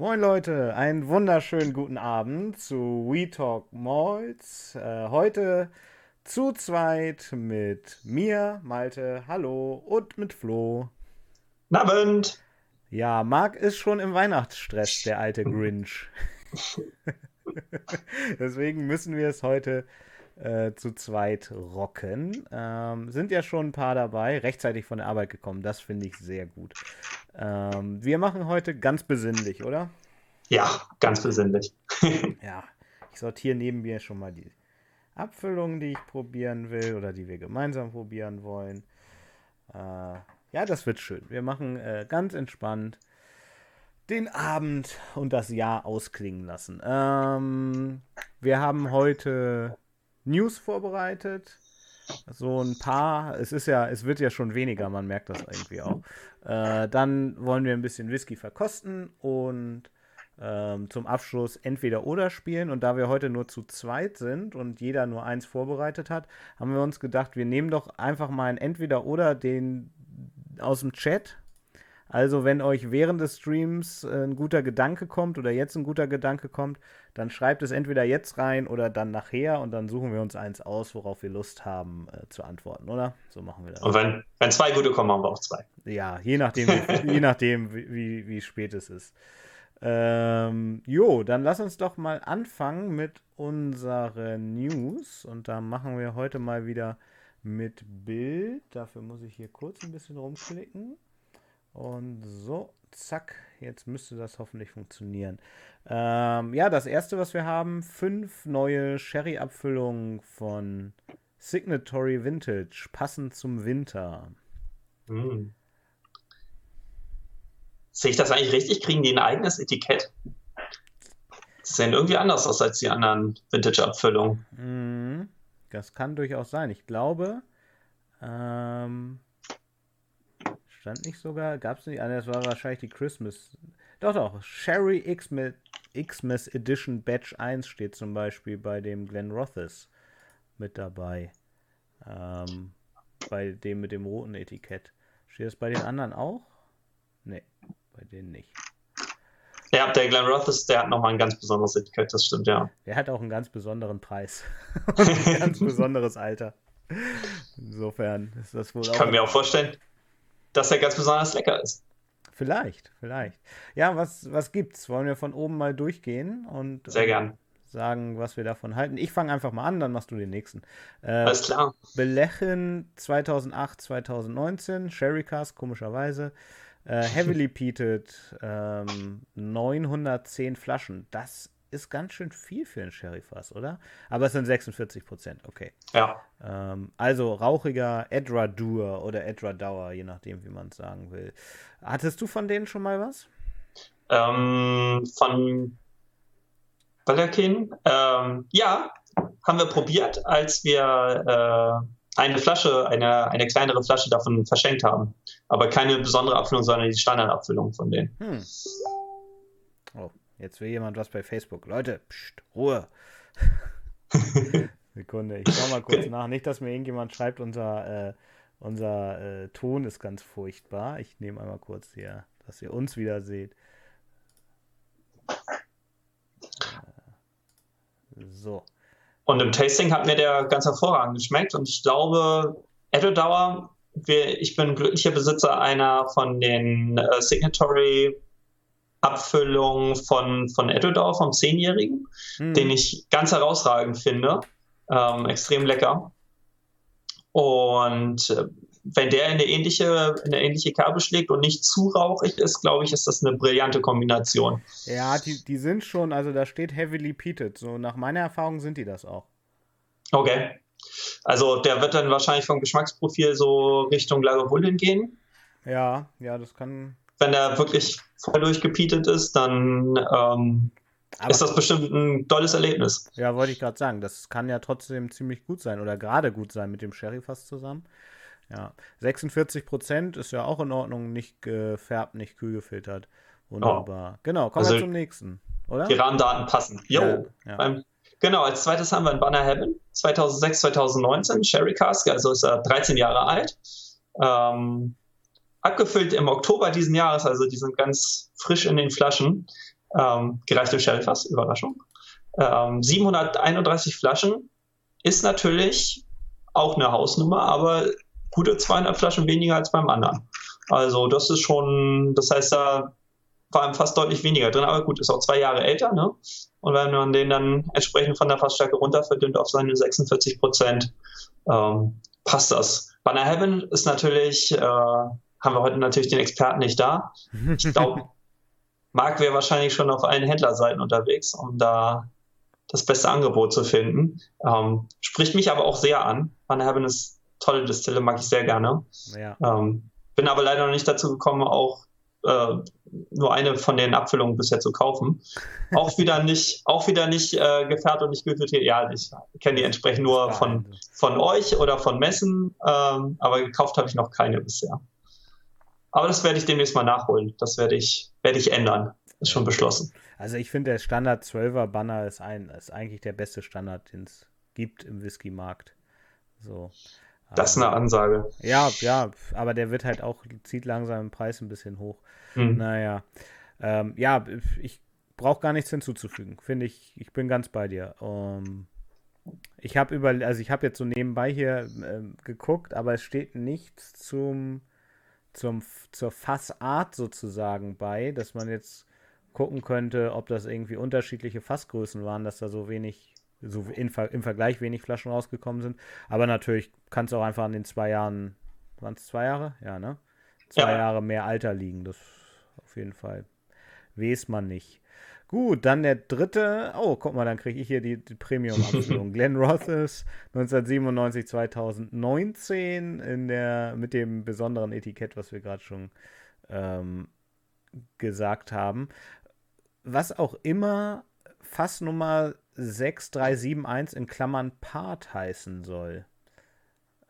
Moin Leute, einen wunderschönen guten Abend zu We Talk Malls. Äh, heute zu zweit mit mir, Malte, hallo, und mit Flo. Abend. Ja, Marc ist schon im Weihnachtsstress, der alte Grinch. Deswegen müssen wir es heute äh, zu zweit rocken. Ähm, sind ja schon ein paar dabei, rechtzeitig von der Arbeit gekommen. Das finde ich sehr gut. Ähm, wir machen heute ganz besinnlich, oder? Ja, ganz besinnlich. ja, ich sortiere neben mir schon mal die Abfüllungen, die ich probieren will oder die wir gemeinsam probieren wollen. Äh, ja, das wird schön. Wir machen äh, ganz entspannt den Abend und das Jahr ausklingen lassen. Ähm, wir haben heute News vorbereitet. So ein paar, es ist ja, es wird ja schon weniger, man merkt das irgendwie auch. Äh, dann wollen wir ein bisschen Whisky verkosten und ähm, zum Abschluss entweder oder spielen. Und da wir heute nur zu zweit sind und jeder nur eins vorbereitet hat, haben wir uns gedacht, wir nehmen doch einfach mal ein entweder oder den aus dem Chat also, wenn euch während des Streams äh, ein guter Gedanke kommt oder jetzt ein guter Gedanke kommt, dann schreibt es entweder jetzt rein oder dann nachher und dann suchen wir uns eins aus, worauf wir Lust haben äh, zu antworten, oder? So machen wir das. Und wenn, wenn zwei gute kommen, haben wir auch zwei. Ja, je nachdem, wie, je nachdem wie, wie, wie spät es ist. Ähm, jo, dann lass uns doch mal anfangen mit unseren News und da machen wir heute mal wieder mit Bild. Dafür muss ich hier kurz ein bisschen rumklicken. Und so, zack, jetzt müsste das hoffentlich funktionieren. Ähm, ja, das erste, was wir haben, fünf neue Sherry-Abfüllungen von Signatory Vintage, passend zum Winter. Hm. Sehe ich das eigentlich richtig? Kriegen die ein eigenes Etikett? Das sehen irgendwie anders aus als die anderen Vintage-Abfüllungen. Mhm. Das kann durchaus sein. Ich glaube, ähm, Stand nicht sogar? Gab es nicht? Ah, das war wahrscheinlich die Christmas. Doch, doch. Sherry Xmas Edition Batch 1 steht zum Beispiel bei dem Glen Rothes mit dabei. Ähm, bei dem mit dem roten Etikett. Steht das bei den anderen auch? Bei denen nicht. Ja, der Glen Rothes, der hat nochmal ein ganz besonderes Etikett, das stimmt, ja. Der hat auch einen ganz besonderen Preis. Und ein ganz besonderes Alter. Insofern ist das wohl ich auch. Ich kann mir auch vorstellen, dass er ganz besonders lecker ist. Vielleicht, vielleicht. Ja, was, was gibt's? Wollen wir von oben mal durchgehen und Sehr gern. sagen, was wir davon halten? Ich fange einfach mal an, dann machst du den nächsten. Äh, Alles klar. Belechen 2008, 2019, Sherry Cast, komischerweise. Äh, heavily peated, ähm, 910 Flaschen. Das ist ganz schön viel für ein Sherry-Fass, oder? Aber es sind 46 Prozent, okay. Ja. Ähm, also rauchiger Edradur oder Edradauer, je nachdem, wie man es sagen will. Hattest du von denen schon mal was? Ähm, von Balakin? Ähm, ja, haben wir probiert, als wir äh, eine Flasche, eine, eine kleinere Flasche davon verschenkt haben. Aber keine besondere Abfüllung, sondern die Standardabfüllung von denen. Hm. Oh, Jetzt will jemand was bei Facebook. Leute, pst, Ruhe. Sekunde, ich schau mal kurz nach. Nicht, dass mir irgendjemand schreibt, unser, äh, unser äh, Ton ist ganz furchtbar. Ich nehme einmal kurz hier, dass ihr uns wieder seht. Äh, so. Und im Tasting hat mir der ganz hervorragend geschmeckt und ich glaube, Edelauer, ich bin glücklicher Besitzer einer von den äh, Signatory Abfüllung von, von Edodor, vom Zehnjährigen, mhm. den ich ganz herausragend finde. Ähm, extrem lecker. Und äh, wenn der in eine ähnliche, in eine ähnliche Kerbe schlägt und nicht zu rauchig ist, glaube ich, ist das eine brillante Kombination. Ja, die, die sind schon, also da steht heavily peated. So nach meiner Erfahrung sind die das auch. Okay. Also der wird dann wahrscheinlich vom Geschmacksprofil so Richtung Lagavulin gehen. Ja, ja, das kann, wenn er wirklich voll durchgepietet ist, dann ähm, ist das bestimmt ein tolles Erlebnis. Ja, wollte ich gerade sagen. Das kann ja trotzdem ziemlich gut sein oder gerade gut sein mit dem Sherry fast zusammen. Ja, 46 Prozent ist ja auch in Ordnung, nicht gefärbt, nicht kühl gefiltert. Wunderbar. Oh. Genau, kommen also, wir zum nächsten, oder? Die Rahmendaten passen. Jo. Ja, ja. Beim, genau, als zweites haben wir ein Banner Heaven 2006, 2019, Sherry Cask, also ist er 13 Jahre alt. Ähm, abgefüllt im Oktober diesen Jahres, also die sind ganz frisch in den Flaschen. Ähm, gereift im Sherryfass, Überraschung. Ähm, 731 Flaschen ist natürlich auch eine Hausnummer, aber gute 200 Flaschen weniger als beim anderen. Also das ist schon, das heißt, da war ihm fast deutlich weniger drin, aber gut, ist auch zwei Jahre älter, ne? Und wenn man den dann entsprechend von der Fassstärke runterverdünnt auf seine 46 Prozent, ähm, passt das. Banner Heaven ist natürlich, äh, haben wir heute natürlich den Experten nicht da. Ich glaube, Marc wäre wahrscheinlich schon auf allen Händlerseiten unterwegs, um da das beste Angebot zu finden. Ähm, spricht mich aber auch sehr an. Banner Heaven ist tolle Distille, mag ich sehr gerne. Ja. Ähm, bin aber leider noch nicht dazu gekommen, auch äh, nur eine von den Abfüllungen bisher zu kaufen. Auch wieder nicht, auch wieder nicht äh, gefährdet und nicht gültig. Ja, ich kenne die entsprechend nur von, von euch oder von Messen, ähm, aber gekauft habe ich noch keine bisher. Aber das werde ich demnächst mal nachholen. Das werde ich, werde ich ändern. Ist schon beschlossen. Also ich finde, der Standard 12er Banner ist, ein, ist eigentlich der beste Standard, den es gibt im Whisky-Markt. So. Das ist eine Ansage. Ja, ja, aber der wird halt auch, zieht langsam im Preis ein bisschen hoch. Mhm. Naja. Ähm, ja, ich brauche gar nichts hinzuzufügen. Finde ich, ich bin ganz bei dir. Um, ähm, ich habe über, also ich habe jetzt so nebenbei hier äh, geguckt, aber es steht nichts zum, zum, zur Fassart sozusagen bei, dass man jetzt gucken könnte, ob das irgendwie unterschiedliche Fassgrößen waren, dass da so wenig so in, im Vergleich wenig Flaschen rausgekommen sind. Aber natürlich kann es auch einfach an den zwei Jahren, waren es zwei Jahre? Ja, ne? Zwei ja. Jahre mehr Alter liegen. Das auf jeden Fall. Weiß man nicht. Gut, dann der dritte. Oh, guck mal, dann kriege ich hier die, die Premium-Abfüllung. Glenn Rothes 1997, 2019 in der, mit dem besonderen Etikett, was wir gerade schon ähm, gesagt haben. Was auch immer Fassnummer 6371 in Klammern Part heißen soll.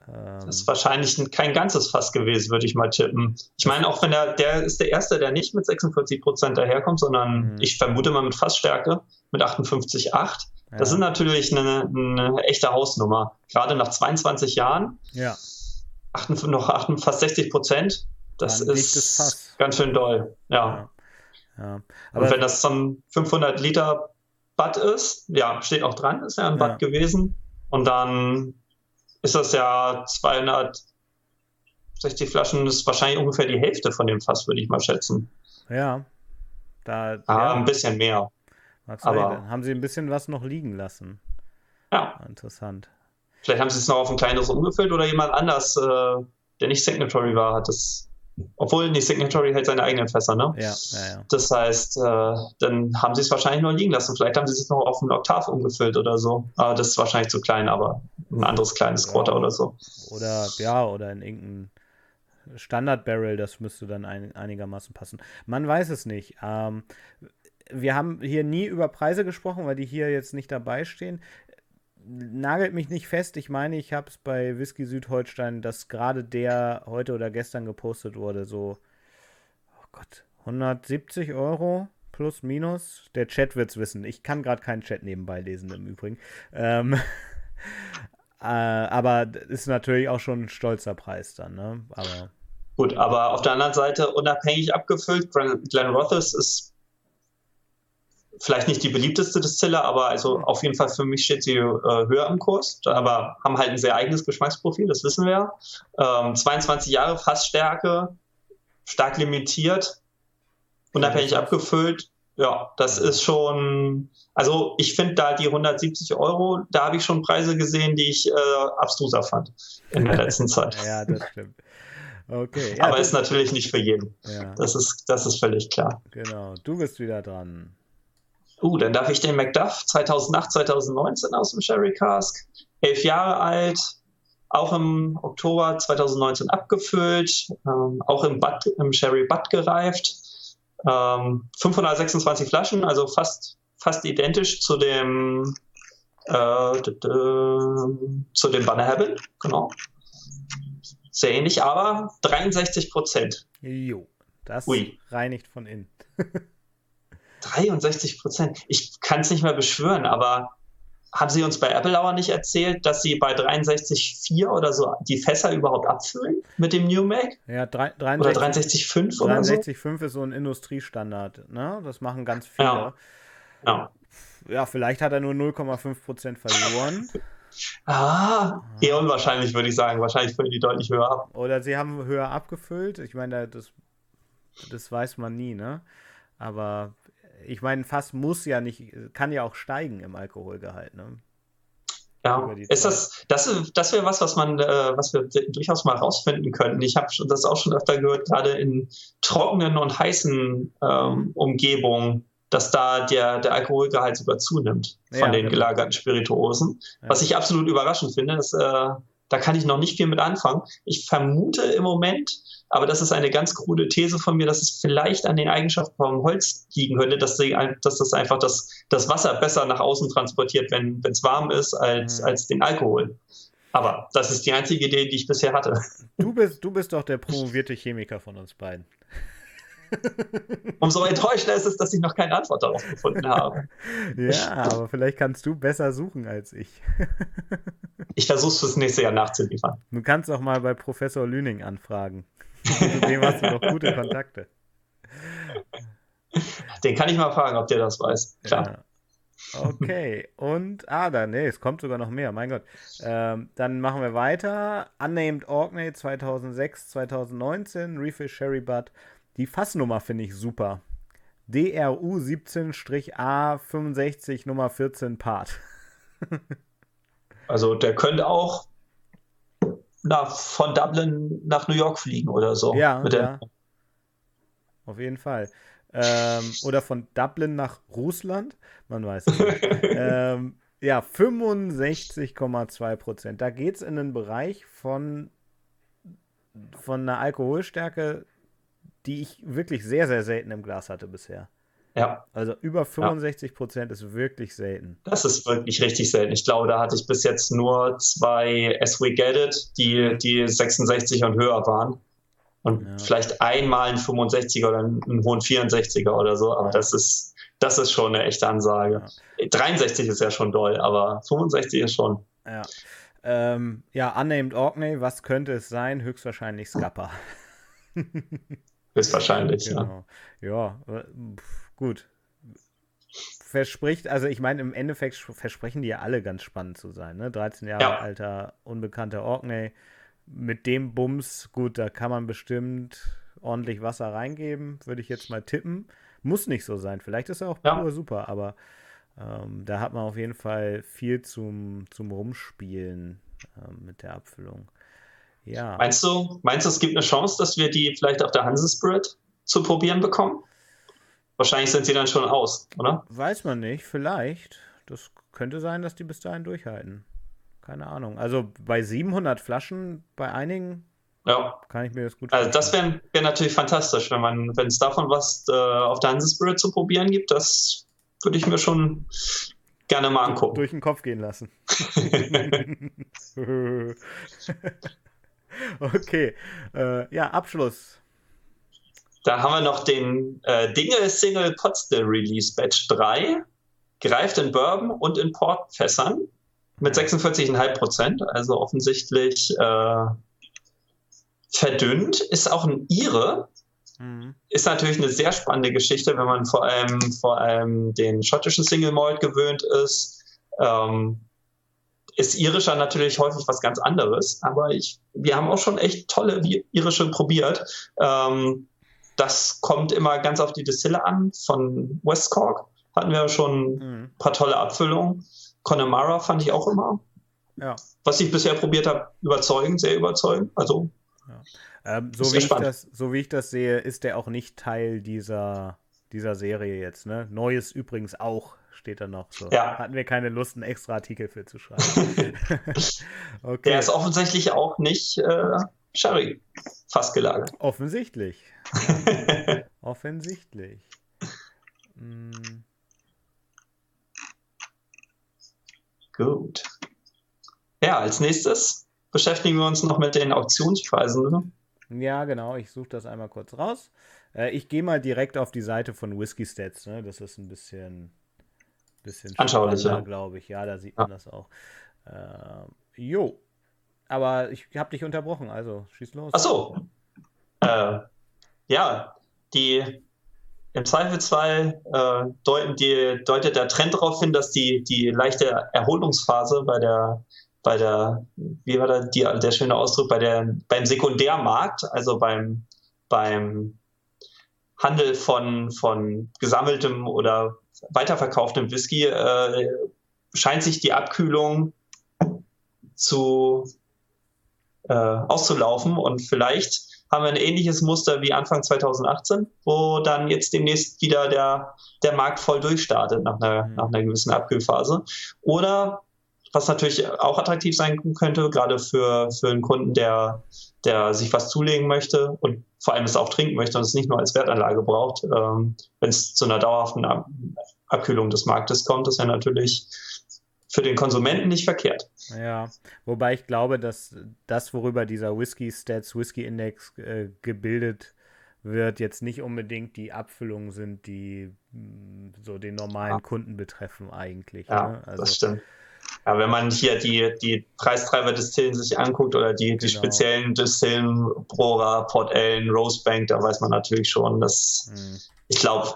Das ist wahrscheinlich kein ganzes Fass gewesen, würde ich mal tippen. Ich meine, auch wenn der, der ist der Erste, der nicht mit 46 Prozent daherkommt, sondern mhm. ich vermute mal mit Fassstärke, mit 58,8. Ja. Das ist natürlich eine, eine, echte Hausnummer. Gerade nach 22 Jahren. Ja. 8, noch 8, fast 60 Prozent. Das Dann ist ganz schön doll. Ja. ja. ja. Und wenn das zum 500 Liter Bad ist, ja, steht auch dran, ist ja ein Bad gewesen. Und dann ist das ja 260 Flaschen, das ist wahrscheinlich ungefähr die Hälfte von dem Fass, würde ich mal schätzen. Ja. Da, ah, ja. ein bisschen mehr. Aber haben sie ein bisschen was noch liegen lassen. Ja. Interessant. Vielleicht haben sie es noch auf ein kleineres umgefüllt oder jemand anders, äh, der nicht Signatory war, hat das obwohl, die Signatory hält seine eigenen Fässer, ne? Ja, ja, ja. Das heißt, äh, dann haben sie es wahrscheinlich nur liegen lassen. Vielleicht haben sie es noch auf einen Oktav umgefüllt oder so. Aber das ist wahrscheinlich zu klein, aber ein anderes kleines ja. Quarter oder so. Oder, ja, oder in irgendein Standard-Barrel, das müsste dann ein, einigermaßen passen. Man weiß es nicht. Ähm, wir haben hier nie über Preise gesprochen, weil die hier jetzt nicht dabei stehen nagelt mich nicht fest. Ich meine, ich habe es bei Whisky Südholstein, dass gerade der heute oder gestern gepostet wurde, so, oh Gott, 170 Euro plus minus. Der Chat wird es wissen. Ich kann gerade keinen Chat nebenbei lesen im Übrigen. Ähm, äh, aber ist natürlich auch schon ein stolzer Preis dann, ne? Aber. Gut, aber auf der anderen Seite unabhängig abgefüllt. Glenn Rothes ist vielleicht nicht die beliebteste Distille, aber also auf jeden Fall für mich steht sie äh, höher im Kurs, aber haben halt ein sehr eigenes Geschmacksprofil, das wissen wir. Ähm, 22 Jahre Fassstärke, stark limitiert, unabhängig abgefüllt. Ja, das ist schon, also ich finde da die 170 Euro, da habe ich schon Preise gesehen, die ich äh, abstruser fand in der letzten Zeit. ja, das stimmt. Okay. Ja, Aber ist natürlich nicht für jeden. Ja. Das, ist, das ist völlig klar. Genau, du bist wieder dran. Uh, dann darf ich den Macduff 2008, 2019 aus dem Sherry Cask. Elf Jahre alt, auch im Oktober 2019 abgefüllt, ähm, auch im, Bud, im Sherry Butt gereift. Ähm, 526 Flaschen, also fast, fast identisch zu dem, äh, zu dem Banner Heaven, genau. Sehr ähnlich, aber 63 Prozent. Jo, das Ui. reinigt von innen. 63 Prozent. Ich kann es nicht mehr beschwören, aber haben Sie uns bei Apple Hour nicht erzählt, dass Sie bei 63,4 oder so die Fässer überhaupt abfüllen mit dem New Mac? Ja, 63, oder 63,5 oder 63,5 so? ist so ein Industriestandard. Ne? Das machen ganz viele. Ja. ja. ja vielleicht hat er nur 0,5% verloren. Ah, eher unwahrscheinlich, würde ich sagen. Wahrscheinlich füllen die deutlich höher ab. Oder sie haben höher abgefüllt. Ich meine, das, das weiß man nie, ne? Aber ich meine, Fass muss ja nicht, kann ja auch steigen im Alkoholgehalt, ne? Ja, ist das, das, das wäre was, was man, äh, was wir durchaus mal rausfinden könnten. Ich habe das auch schon öfter gehört, gerade in trockenen und heißen ähm, Umgebungen, dass da der, der Alkoholgehalt sogar zunimmt von ja, den genau. gelagerten Spirituosen. Ja. Was ich absolut überraschend finde, ist, äh, da kann ich noch nicht viel mit anfangen. Ich vermute im Moment, aber das ist eine ganz krude These von mir, dass es vielleicht an den Eigenschaften vom Holz liegen könnte, dass, sie, dass das einfach das, das Wasser besser nach außen transportiert, wenn es warm ist, als, mhm. als den Alkohol. Aber das ist die einzige Idee, die ich bisher hatte. Du bist, du bist doch der promovierte Chemiker von uns beiden. Umso enttäuschender ist es, dass ich noch keine Antwort darauf gefunden habe. Ja, aber vielleicht kannst du besser suchen als ich. ich versuche es fürs nächste Jahr nachzuliefern. Du kannst auch mal bei Professor Lüning anfragen. Zu dem hast du noch gute Kontakte. Den kann ich mal fragen, ob der das weiß. Klar. Ja. Okay, und, ah, da, nee, es kommt sogar noch mehr, mein Gott. Ähm, dann machen wir weiter. Unnamed Orkney 2006, 2019, Refill Sherry Butt die Fassnummer finde ich super. DRU 17-A65 Nummer 14 Part. also der könnte auch nach, von Dublin nach New York fliegen oder so. Ja, ja. auf jeden Fall. Ähm, oder von Dublin nach Russland, man weiß es nicht. ähm, ja, 65,2 Prozent. Da geht es in den Bereich von, von einer Alkoholstärke die ich wirklich sehr, sehr selten im Glas hatte bisher. Ja. Also über 65 Prozent ja. ist wirklich selten. Das ist wirklich richtig selten. Ich glaube, da hatte ich bis jetzt nur zwei As We Get It, die, die 66 und höher waren. Und ja. vielleicht einmal ein 65er oder einen hohen 64er oder so, aber das ist, das ist schon eine echte Ansage. Ja. 63 ist ja schon doll, aber 65 ist schon. Ja. Ähm, ja, Unnamed Orkney, was könnte es sein? Höchstwahrscheinlich Scupper. Höchstwahrscheinlich, genau. ja. Ja, gut. Verspricht, also ich meine, im Endeffekt versprechen die ja alle ganz spannend zu sein. Ne? 13 Jahre ja. alter, unbekannter Orkney. Mit dem Bums, gut, da kann man bestimmt ordentlich Wasser reingeben, würde ich jetzt mal tippen. Muss nicht so sein. Vielleicht ist er auch ja. pur super, aber ähm, da hat man auf jeden Fall viel zum, zum Rumspielen ähm, mit der Abfüllung. Ja. Meinst du, meinst du, es gibt eine Chance, dass wir die vielleicht auf der Hanse Spirit zu probieren bekommen? Wahrscheinlich sind sie dann schon aus, oder? Weiß man nicht, vielleicht. Das könnte sein, dass die bis dahin durchhalten. Keine Ahnung. Also bei 700 Flaschen, bei einigen ja. kann ich mir das gut vorstellen. Also das wäre wär natürlich fantastisch, wenn man, wenn es davon was äh, auf der Hanse Spirit zu probieren gibt, das würde ich mir schon gerne mal angucken. Durch den Kopf gehen lassen. Okay, äh, ja, Abschluss. Da haben wir noch den äh, Dinge Single Potstill Release Batch 3. Greift in Bourbon und in Portfässern mit 46,5 Prozent. Also offensichtlich äh, verdünnt. Ist auch ein Ire. Mhm. Ist natürlich eine sehr spannende Geschichte, wenn man vor allem, vor allem den schottischen Single Malt gewöhnt ist. Ähm, ist irischer natürlich häufig was ganz anderes, aber ich, wir haben auch schon echt tolle irische probiert. Ähm, das kommt immer ganz auf die Distille an. Von West Cork hatten wir schon mhm. ein paar tolle Abfüllungen. Connemara fand ich auch immer. Ja. Was ich bisher probiert habe, überzeugend, sehr überzeugend. Also ja. ähm, so, wie ich das, so wie ich das sehe, ist der auch nicht Teil dieser, dieser Serie jetzt. Ne? Neues übrigens auch steht da noch. So. Ja. Hatten wir keine Lust, einen extra Artikel für zu schreiben. okay. Der ist offensichtlich auch nicht äh, Sherry fast gelagert. Offensichtlich. Offensichtlich. Hm. Gut. Ja, als nächstes beschäftigen wir uns noch mit den Auktionspreisen. Ne? Ja, genau. Ich suche das einmal kurz raus. Äh, ich gehe mal direkt auf die Seite von Whiskey Stats. Ne? Das ist ein bisschen bisschen anschaulicher, glaube ich. Ja, da sieht man das auch. Äh, jo. Aber ich habe dich unterbrochen, also schieß los. Ach so. Äh, ja, die im Zweifelsfall äh, deuten die, deutet der Trend darauf hin, dass die, die leichte Erholungsphase bei der, bei der, wie war da die, der schöne Ausdruck, bei der, beim Sekundärmarkt, also beim, beim Handel von, von gesammeltem oder weiterverkauftem Whisky, äh, scheint sich die Abkühlung zu äh, auszulaufen und vielleicht haben wir ein ähnliches Muster wie Anfang 2018, wo dann jetzt demnächst wieder der, der Markt voll durchstartet nach einer, mhm. nach einer gewissen Abkühlphase. Oder was natürlich auch attraktiv sein könnte, gerade für, für einen Kunden, der, der sich was zulegen möchte und vor allem es auch trinken möchte und es nicht nur als Wertanlage braucht, ähm, wenn es zu einer dauerhaften Ab Abkühlung des Marktes kommt, ist ja natürlich für den Konsumenten nicht verkehrt. Ja, wobei ich glaube, dass das, worüber dieser Whisky Stats Whisky Index äh, gebildet wird, jetzt nicht unbedingt die Abfüllungen sind, die mh, mm, so den normalen. Kunden betreffen eigentlich. Ja, ne? also, das stimmt. Ja, wenn man hier die, die Preistreiber-Distillen sich anguckt oder die, die genau. speziellen Distillen, Brora, Port Ellen, Rosebank, da weiß man natürlich schon, dass hm. ich glaube,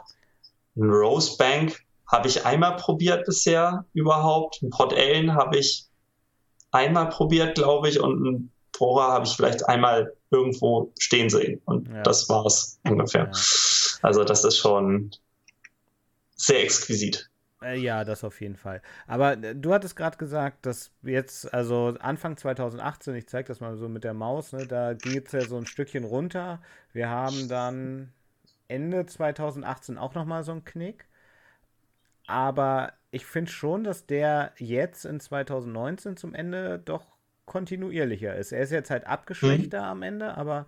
ein Rosebank habe ich einmal probiert bisher überhaupt. Ein Port Ellen habe ich einmal probiert, glaube ich, und ein Brora habe ich vielleicht einmal irgendwo stehen sehen. Und ja. das es ungefähr. Ja. Also das ist schon sehr exquisit. Äh, ja, das auf jeden Fall. Aber äh, du hattest gerade gesagt, dass jetzt, also Anfang 2018, ich zeige das mal so mit der Maus, ne, da geht es ja so ein Stückchen runter. Wir haben dann Ende 2018 auch nochmal so einen Knick. Aber ich finde schon, dass der jetzt in 2019 zum Ende doch kontinuierlicher ist. Er ist jetzt halt abgeschwächter mhm. am Ende, aber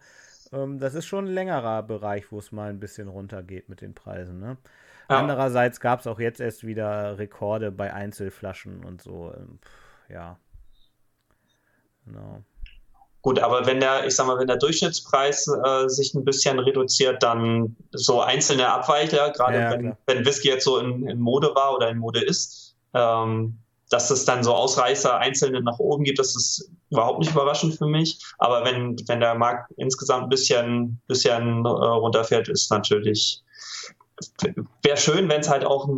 ähm, das ist schon ein längerer Bereich, wo es mal ein bisschen runtergeht mit den Preisen. Ne? Ja. Andererseits gab es auch jetzt erst wieder Rekorde bei Einzelflaschen und so. Ähm, ja. Genau. Gut, aber wenn der, ich sag mal, wenn der Durchschnittspreis äh, sich ein bisschen reduziert, dann so einzelne Abweichler, gerade ja, wenn, wenn Whisky jetzt so in, in, Mode war oder in Mode ist, ähm, dass es dann so Ausreißer einzelne nach oben gibt, das ist überhaupt nicht überraschend für mich. Aber wenn, wenn der Markt insgesamt ein bisschen, bisschen äh, runterfährt, ist natürlich, wäre schön, wenn es halt auch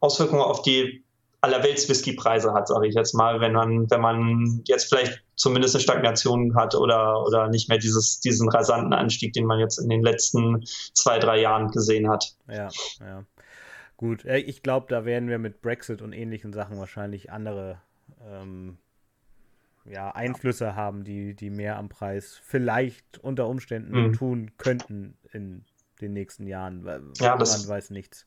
Auswirkungen auf die allerwelts Whisky-Preise hat, sage ich jetzt mal, wenn man, wenn man jetzt vielleicht zumindest eine Stagnation hat oder, oder nicht mehr dieses, diesen rasanten Anstieg, den man jetzt in den letzten zwei, drei Jahren gesehen hat. Ja, ja. Gut, äh, ich glaube, da werden wir mit Brexit und ähnlichen Sachen wahrscheinlich andere ähm, ja, Einflüsse haben, die, die mehr am Preis vielleicht unter Umständen mhm. tun könnten in den nächsten Jahren. Ja, das, man weiß nichts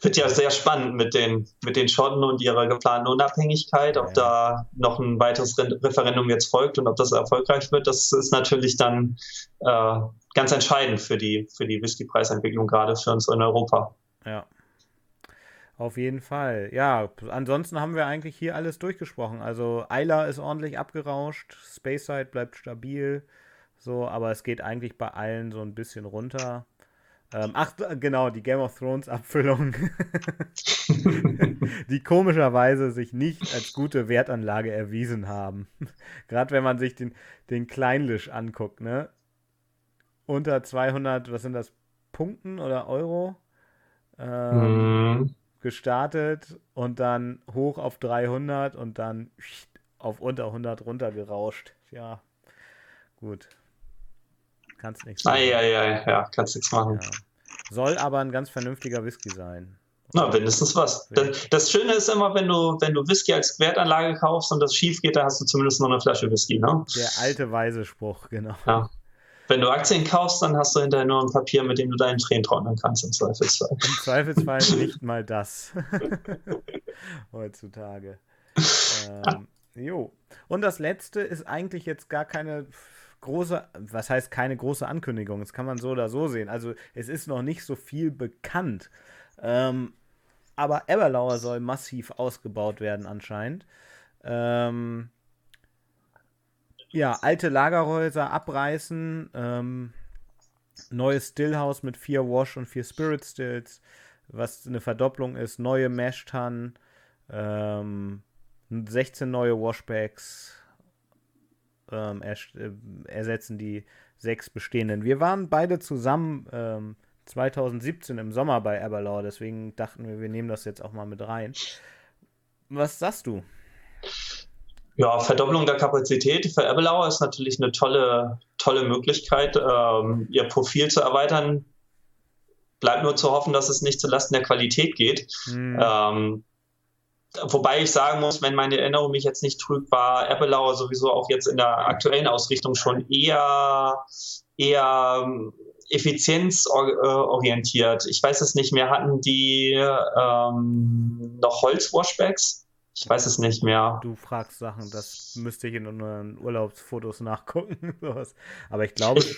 wird ja sehr spannend mit den, mit den Schotten und ihrer geplanten Unabhängigkeit. Ob ja. da noch ein weiteres Referendum jetzt folgt und ob das erfolgreich wird, das ist natürlich dann äh, ganz entscheidend für die, für die Whisky-Preisentwicklung, gerade für uns in Europa. Ja. Auf jeden Fall. Ja, ansonsten haben wir eigentlich hier alles durchgesprochen. Also Eiler ist ordentlich abgerauscht, Spaceside bleibt stabil, so, aber es geht eigentlich bei allen so ein bisschen runter. Ähm, ach, genau, die Game of Thrones Abfüllung, die komischerweise sich nicht als gute Wertanlage erwiesen haben. Gerade wenn man sich den, den Kleinlisch anguckt, ne? Unter 200, was sind das, Punkten oder Euro? Ähm, mm. Gestartet und dann hoch auf 300 und dann auf unter 100 runtergerauscht. Ja, gut. Kannst nichts machen. Ja, ja, ja, kannst nichts machen. Ja. Soll aber ein ganz vernünftiger Whisky sein. Na, mindestens was. Das, das, Schöne ist immer, wenn du, wenn du Whisky als Wertanlage kaufst und das schief geht, dann hast du zumindest noch eine Flasche Whisky, ne? Der alte weise Spruch, genau. Ja. Wenn du Aktien kaufst, dann hast du hinterher nur ein Papier, mit dem du deinen Tränen trocknen kannst, im Zweifelsfall. Im Zweifelsfall nicht mal das. Heutzutage. Ähm, jo. Und das letzte ist eigentlich jetzt gar keine große, was heißt keine große Ankündigung, das kann man so oder so sehen. Also es ist noch nicht so viel bekannt. Ähm, aber Everlauer soll massiv ausgebaut werden anscheinend. Ähm, ja, alte Lagerhäuser abreißen, ähm, neues Stillhaus mit vier Wash und vier Spirit Stills. was eine Verdopplung ist, neue Mesh-Tannen, ähm, 16 neue Washbacks ähm, äh, ersetzen die sechs bestehenden. Wir waren beide zusammen ähm, 2017 im Sommer bei Aberlour, deswegen dachten wir, wir nehmen das jetzt auch mal mit rein. Was sagst du? Ja, Verdopplung der Kapazität für Aberlour ist natürlich eine tolle, tolle Möglichkeit, ähm, ihr Profil zu erweitern. Bleibt nur zu hoffen, dass es nicht zulasten der Qualität geht. Mhm. Ähm, wobei ich sagen muss, wenn meine Erinnerung mich jetzt nicht trügt, war Appelauer sowieso auch jetzt in der aktuellen Ausrichtung schon eher, eher ähm, effizienzorientiert. Ich weiß es nicht mehr. Hatten die ähm, noch Holzwashbacks? Ich weiß es nicht mehr. Du fragst Sachen, das müsste ich in unseren Urlaubsfotos nachgucken. Aber ich glaube. Ich,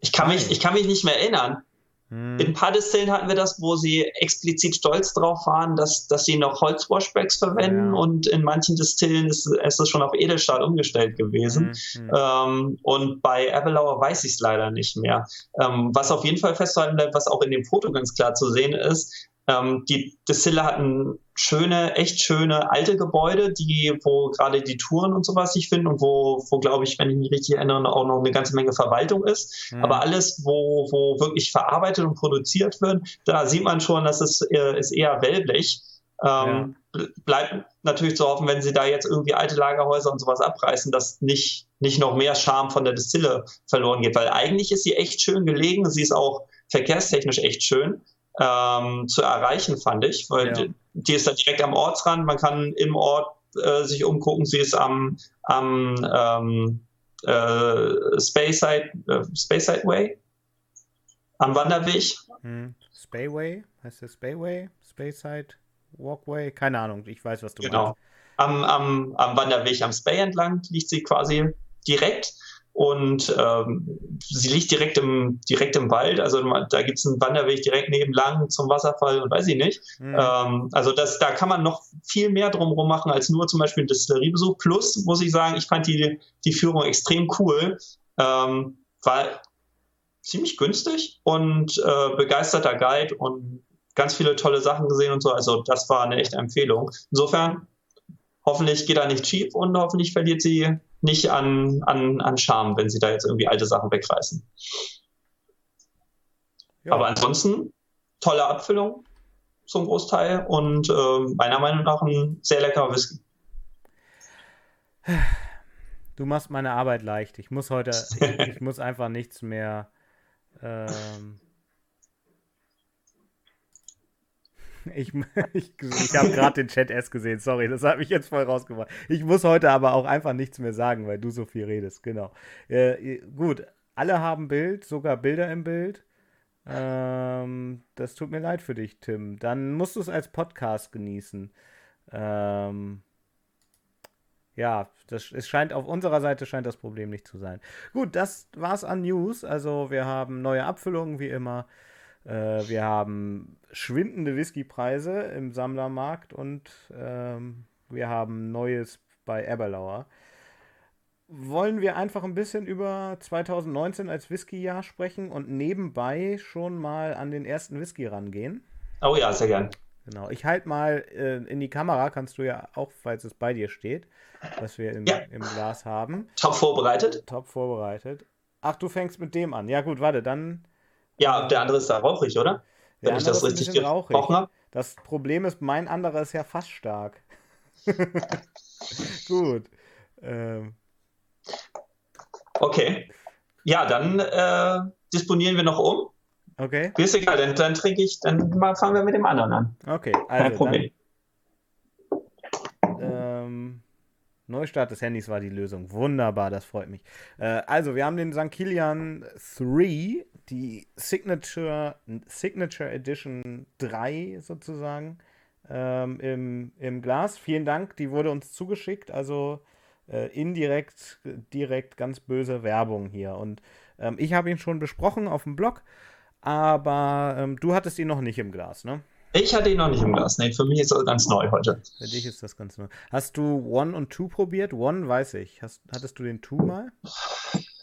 ich, kann mich, ich kann mich nicht mehr erinnern. Hm. In ein paar Distillen hatten wir das, wo sie explizit stolz drauf waren, dass, dass sie noch Holzwashbacks verwenden ja. und in manchen Distillen ist, ist es schon auf Edelstahl umgestellt gewesen. Hm, hm. Ähm, und bei Avalauer weiß ich es leider nicht mehr. Ähm, was auf jeden Fall festzuhalten bleibt, was auch in dem Foto ganz klar zu sehen ist, ähm, die Distille hatten schöne, echt schöne alte Gebäude, die, wo gerade die Touren und sowas sich finden und wo, wo glaube ich, wenn ich mich richtig erinnere, auch noch eine ganze Menge Verwaltung ist. Mhm. Aber alles, wo, wo wirklich verarbeitet und produziert wird, da sieht man schon, dass es äh, ist eher welblich. Ähm, ja. Bleibt natürlich zu hoffen, wenn sie da jetzt irgendwie alte Lagerhäuser und sowas abreißen, dass nicht, nicht noch mehr Charme von der Distille verloren geht, weil eigentlich ist sie echt schön gelegen. Sie ist auch verkehrstechnisch echt schön ähm, zu erreichen, fand ich, weil ja. die, die, ist da direkt am Ortsrand. Man kann im Ort äh, sich umgucken. Sie ist am, am ähm, äh, Speyside, äh, Speyside Way, am Wanderweg. Hm. Spayway? Heißt der Spayway? Spayside Walkway? Keine Ahnung, ich weiß, was du genau. meinst. Am, am, am Wanderweg am Spay entlang liegt sie quasi direkt und ähm, sie liegt direkt im, direkt im Wald, also da gibt es einen Wanderweg direkt nebenlang zum Wasserfall und weiß ich nicht. Mhm. Ähm, also das, da kann man noch viel mehr drumherum machen als nur zum Beispiel einen Distilleriebesuch. Plus muss ich sagen, ich fand die, die Führung extrem cool, ähm, war ziemlich günstig und äh, begeisterter Guide und ganz viele tolle Sachen gesehen und so. Also das war eine echte Empfehlung. Insofern hoffentlich geht da nicht schief und hoffentlich verliert sie nicht an, an, an Charme, wenn sie da jetzt irgendwie alte Sachen wegreißen. Ja. Aber ansonsten tolle Abfüllung zum Großteil und äh, meiner Meinung nach ein sehr leckerer Whisky. Du machst meine Arbeit leicht. Ich muss heute, ich, ich muss einfach nichts mehr ähm, Ich, ich, ich habe gerade den Chat erst gesehen, sorry, das hat mich jetzt voll rausgebracht. Ich muss heute aber auch einfach nichts mehr sagen, weil du so viel redest, genau. Äh, gut, alle haben Bild, sogar Bilder im Bild. Ähm, das tut mir leid für dich, Tim. Dann musst du es als Podcast genießen. Ähm, ja, das, es scheint auf unserer Seite scheint das Problem nicht zu sein. Gut, das war's an News. Also wir haben neue Abfüllungen wie immer. Äh, wir haben schwindende Whiskypreise im Sammlermarkt und ähm, wir haben Neues bei Eberlauer. Wollen wir einfach ein bisschen über 2019 als Whiskyjahr sprechen und nebenbei schon mal an den ersten Whisky rangehen? Oh ja, sehr gern. Genau. Ich halte mal äh, in die Kamera, kannst du ja auch, falls es bei dir steht, was wir im, ja. im Glas haben. Top vorbereitet. Top vorbereitet. Ach, du fängst mit dem an. Ja, gut, warte, dann ja, der andere ist da rauchig, oder? Wenn der ich das richtig gerochen habe. Das Problem ist, mein anderer ist ja fast stark. Gut. Ähm. Okay. Ja, dann äh, disponieren wir noch um. Okay. Ist egal, dann, dann trinke ich, dann fangen wir mit dem anderen an. Okay, also Kein Problem. Dann, ähm, Neustart des Handys war die Lösung. Wunderbar, das freut mich. Äh, also, wir haben den St. Kilian 3 die Signature, Signature Edition 3 sozusagen ähm, im, im Glas. Vielen Dank, die wurde uns zugeschickt. Also äh, indirekt, direkt ganz böse Werbung hier. Und ähm, ich habe ihn schon besprochen auf dem Blog, aber ähm, du hattest ihn noch nicht im Glas, ne? Ich hatte ihn noch nicht im Glas. Nee, für mich ist das ganz neu heute. Für dich ist das ganz neu. Hast du One und Two probiert? One weiß ich. Hast, hattest du den Two mal?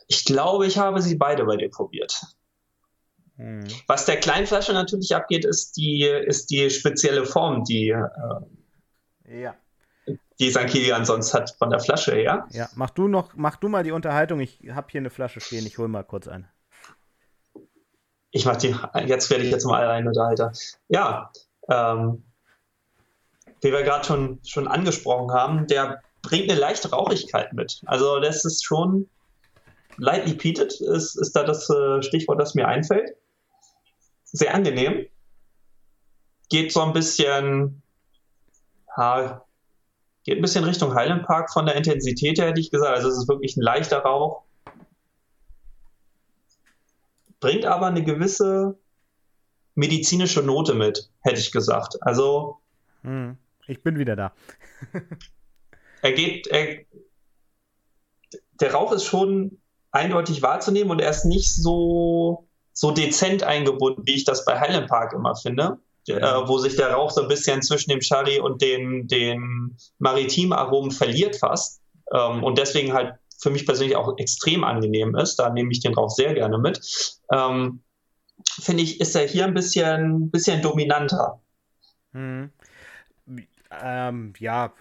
Ich glaube, ich habe sie beide bei dir probiert. Mhm. Was der Kleinflasche natürlich abgeht, ist die, ist die spezielle Form, die, äh, ja. die St. Kilian sonst hat von der Flasche her. Ja, mach du noch, mach du mal die Unterhaltung. Ich habe hier eine Flasche stehen, ich hole mal kurz eine. Ich mach die, jetzt werde ich jetzt mal einen Unterhalter. Ja, ähm, wie wir gerade schon, schon angesprochen haben, der bringt eine leichte Rauchigkeit mit. Also das ist schon lightly peated, ist, ist da das äh, Stichwort, das mir einfällt. Sehr angenehm. Geht so ein bisschen, ha, geht ein bisschen Richtung Highland Park von der Intensität her, hätte ich gesagt. Also es ist wirklich ein leichter Rauch. Bringt aber eine gewisse medizinische Note mit, hätte ich gesagt. Also. Hm, ich bin wieder da. er geht, er, der Rauch ist schon eindeutig wahrzunehmen und er ist nicht so, so dezent eingebunden, wie ich das bei Highland Park immer finde, äh, wo sich der Rauch so ein bisschen zwischen dem Sherry und den, den Maritimaromen verliert fast ähm, und deswegen halt für mich persönlich auch extrem angenehm ist. Da nehme ich den Rauch sehr gerne mit. Ähm, finde ich, ist er hier ein bisschen, bisschen dominanter. Hm. Ähm, ja,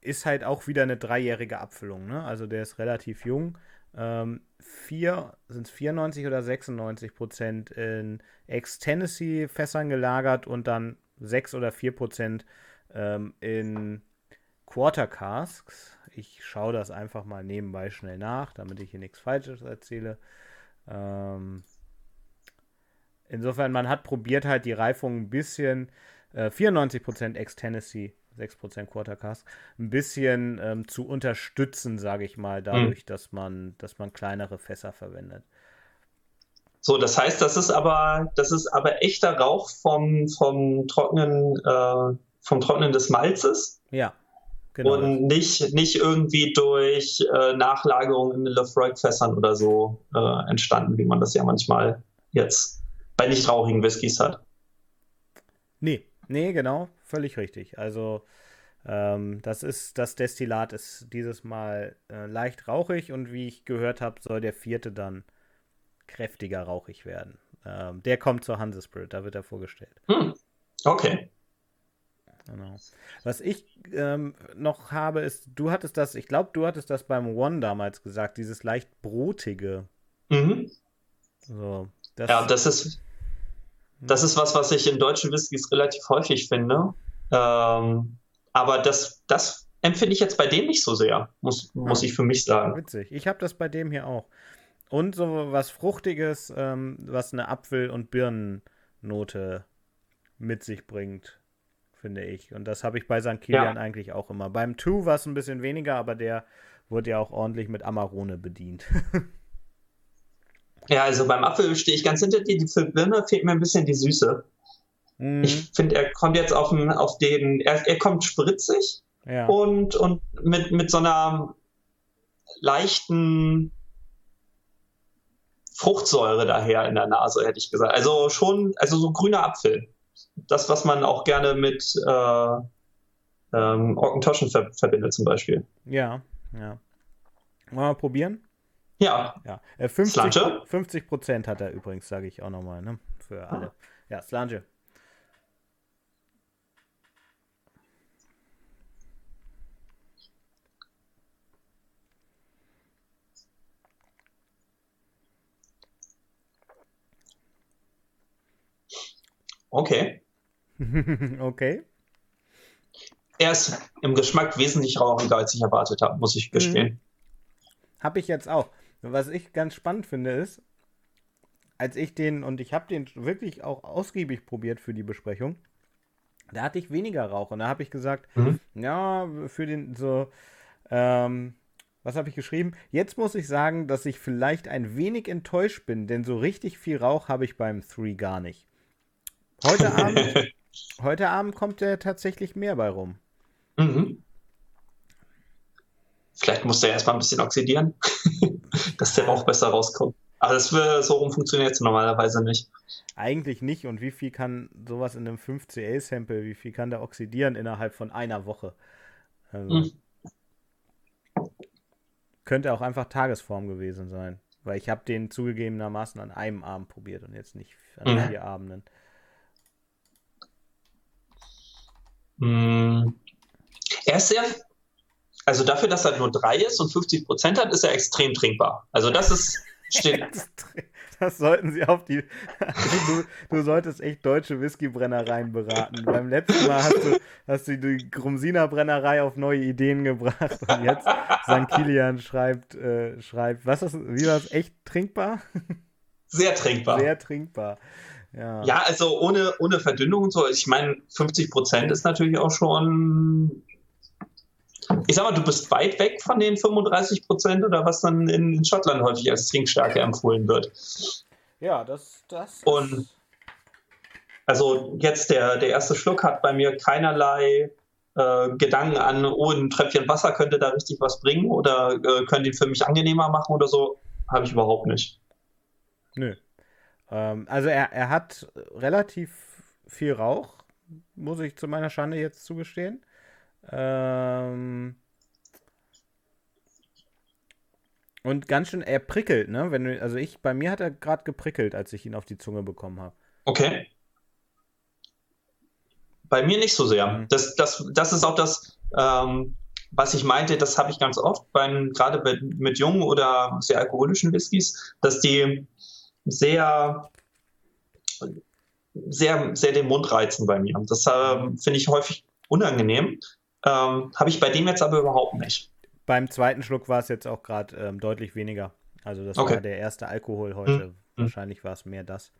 ist halt auch wieder eine dreijährige Abfüllung. Ne? Also der ist relativ jung. Ähm, sind es 94 oder 96 Prozent in Ex-Tennessee-Fässern gelagert und dann 6 oder 4 Prozent ähm, in Quarter Casks. Ich schaue das einfach mal nebenbei schnell nach, damit ich hier nichts Falsches erzähle. Ähm, insofern, man hat probiert halt die Reifung ein bisschen, äh, 94% Ex-Tennessee 6% Quartercast, ein bisschen ähm, zu unterstützen, sage ich mal, dadurch, mhm. dass man, dass man kleinere Fässer verwendet. So, das heißt, das ist aber, das ist aber echter Rauch vom, vom Trocknen, äh, vom Trocknen des Malzes. Ja. Genau. Und nicht, nicht irgendwie durch äh, Nachlagerung in Lefroy-Fässern oder so äh, entstanden, wie man das ja manchmal jetzt bei nicht rauchigen Whiskys hat. Nee, nee, genau völlig richtig. Also ähm, das ist, das Destillat ist dieses Mal äh, leicht rauchig und wie ich gehört habe, soll der vierte dann kräftiger rauchig werden. Ähm, der kommt zur Hansespirit, da wird er vorgestellt. Hm. Okay. Genau. Was ich ähm, noch habe, ist, du hattest das, ich glaube, du hattest das beim One damals gesagt, dieses leicht brotige. Mhm. So, das, ja, das ist, das ist was, was ich in deutschen Whiskys relativ häufig finde. Ähm, aber das, das empfinde ich jetzt bei dem nicht so sehr, muss, muss ich für mich sagen. Witzig. Ich habe das bei dem hier auch. Und so was Fruchtiges, ähm, was eine Apfel- und Birnennote mit sich bringt, finde ich. Und das habe ich bei St. Kilian ja. eigentlich auch immer. Beim Two war es ein bisschen weniger, aber der wurde ja auch ordentlich mit Amarone bedient. ja, also beim Apfel stehe ich ganz hinter dir. Die Birne fehlt mir ein bisschen die Süße. Mhm. Ich finde, er kommt jetzt auf den, auf den er, er kommt spritzig ja. und, und mit, mit so einer leichten Fruchtsäure daher in der Nase, hätte ich gesagt. Also schon, also so grüner Apfel. Das, was man auch gerne mit äh, ähm, Orkentoschen ver verbindet, zum Beispiel. Ja, ja. Wollen wir mal probieren? Ja. ja. Äh, 50, Prozent hat er übrigens, sage ich auch nochmal, ne? Für alle. Ja, Slange. Okay. okay. Er ist im Geschmack wesentlich rauchiger, als ich erwartet habe, muss ich gestehen. Mhm. Habe ich jetzt auch. Was ich ganz spannend finde, ist, als ich den, und ich habe den wirklich auch ausgiebig probiert für die Besprechung, da hatte ich weniger Rauch. Und da habe ich gesagt, mhm. ja, für den so, ähm, was habe ich geschrieben? Jetzt muss ich sagen, dass ich vielleicht ein wenig enttäuscht bin, denn so richtig viel Rauch habe ich beim 3 gar nicht. Heute Abend, heute Abend kommt ja tatsächlich mehr bei rum. Mhm. Vielleicht muss der erstmal ein bisschen oxidieren, dass der Rauch besser rauskommt. Aber das so rum funktioniert es normalerweise nicht. Eigentlich nicht. Und wie viel kann sowas in einem 5CL-Sample, wie viel kann der oxidieren innerhalb von einer Woche? Also, mhm. Könnte auch einfach Tagesform gewesen sein. Weil ich habe den zugegebenermaßen an einem Abend probiert und jetzt nicht an mhm. vier Abenden. Mm. Er ist sehr, also dafür, dass er nur drei ist und 50 Prozent hat, ist er extrem trinkbar. Also das ist, steht, Das sollten sie auf die. Du, du, solltest echt deutsche Whiskybrennereien beraten. Beim letzten Mal hast du, hast du die Grumsiner Brennerei auf neue Ideen gebracht und jetzt St. Kilian schreibt, äh, schreibt, was ist, wie war das, echt trinkbar? Sehr trinkbar. Sehr trinkbar. Ja, ja also ohne, ohne Verdünnung und so. Ich meine, 50 Prozent ist natürlich auch schon ich sag mal, du bist weit weg von den 35 Prozent oder was dann in Schottland häufig als Trinkstärke empfohlen wird. Ja, das, das. Und also jetzt der, der erste Schluck hat bei mir keinerlei äh, Gedanken an, oh, ein Tröpfchen Wasser könnte da richtig was bringen oder äh, könnte ihn für mich angenehmer machen oder so. Habe ich überhaupt nicht. Nö. Ähm, also er, er hat relativ viel Rauch, muss ich zu meiner Schande jetzt zugestehen. Ähm und ganz schön, er prickelt, ne? Wenn du, also ich, bei mir hat er gerade geprickelt, als ich ihn auf die Zunge bekommen habe. Okay. Bei mir nicht so sehr. Mhm. Das, das, das ist auch das, ähm, was ich meinte, das habe ich ganz oft, beim, gerade bei, mit jungen oder sehr alkoholischen Whiskys, dass die sehr, sehr, sehr den Mund reizen bei mir. Das äh, finde ich häufig unangenehm. Ähm, Habe ich bei dem jetzt aber überhaupt nicht. Beim zweiten Schluck war es jetzt auch gerade ähm, deutlich weniger. Also das okay. war der erste Alkohol heute. Hm. Wahrscheinlich war es mehr das.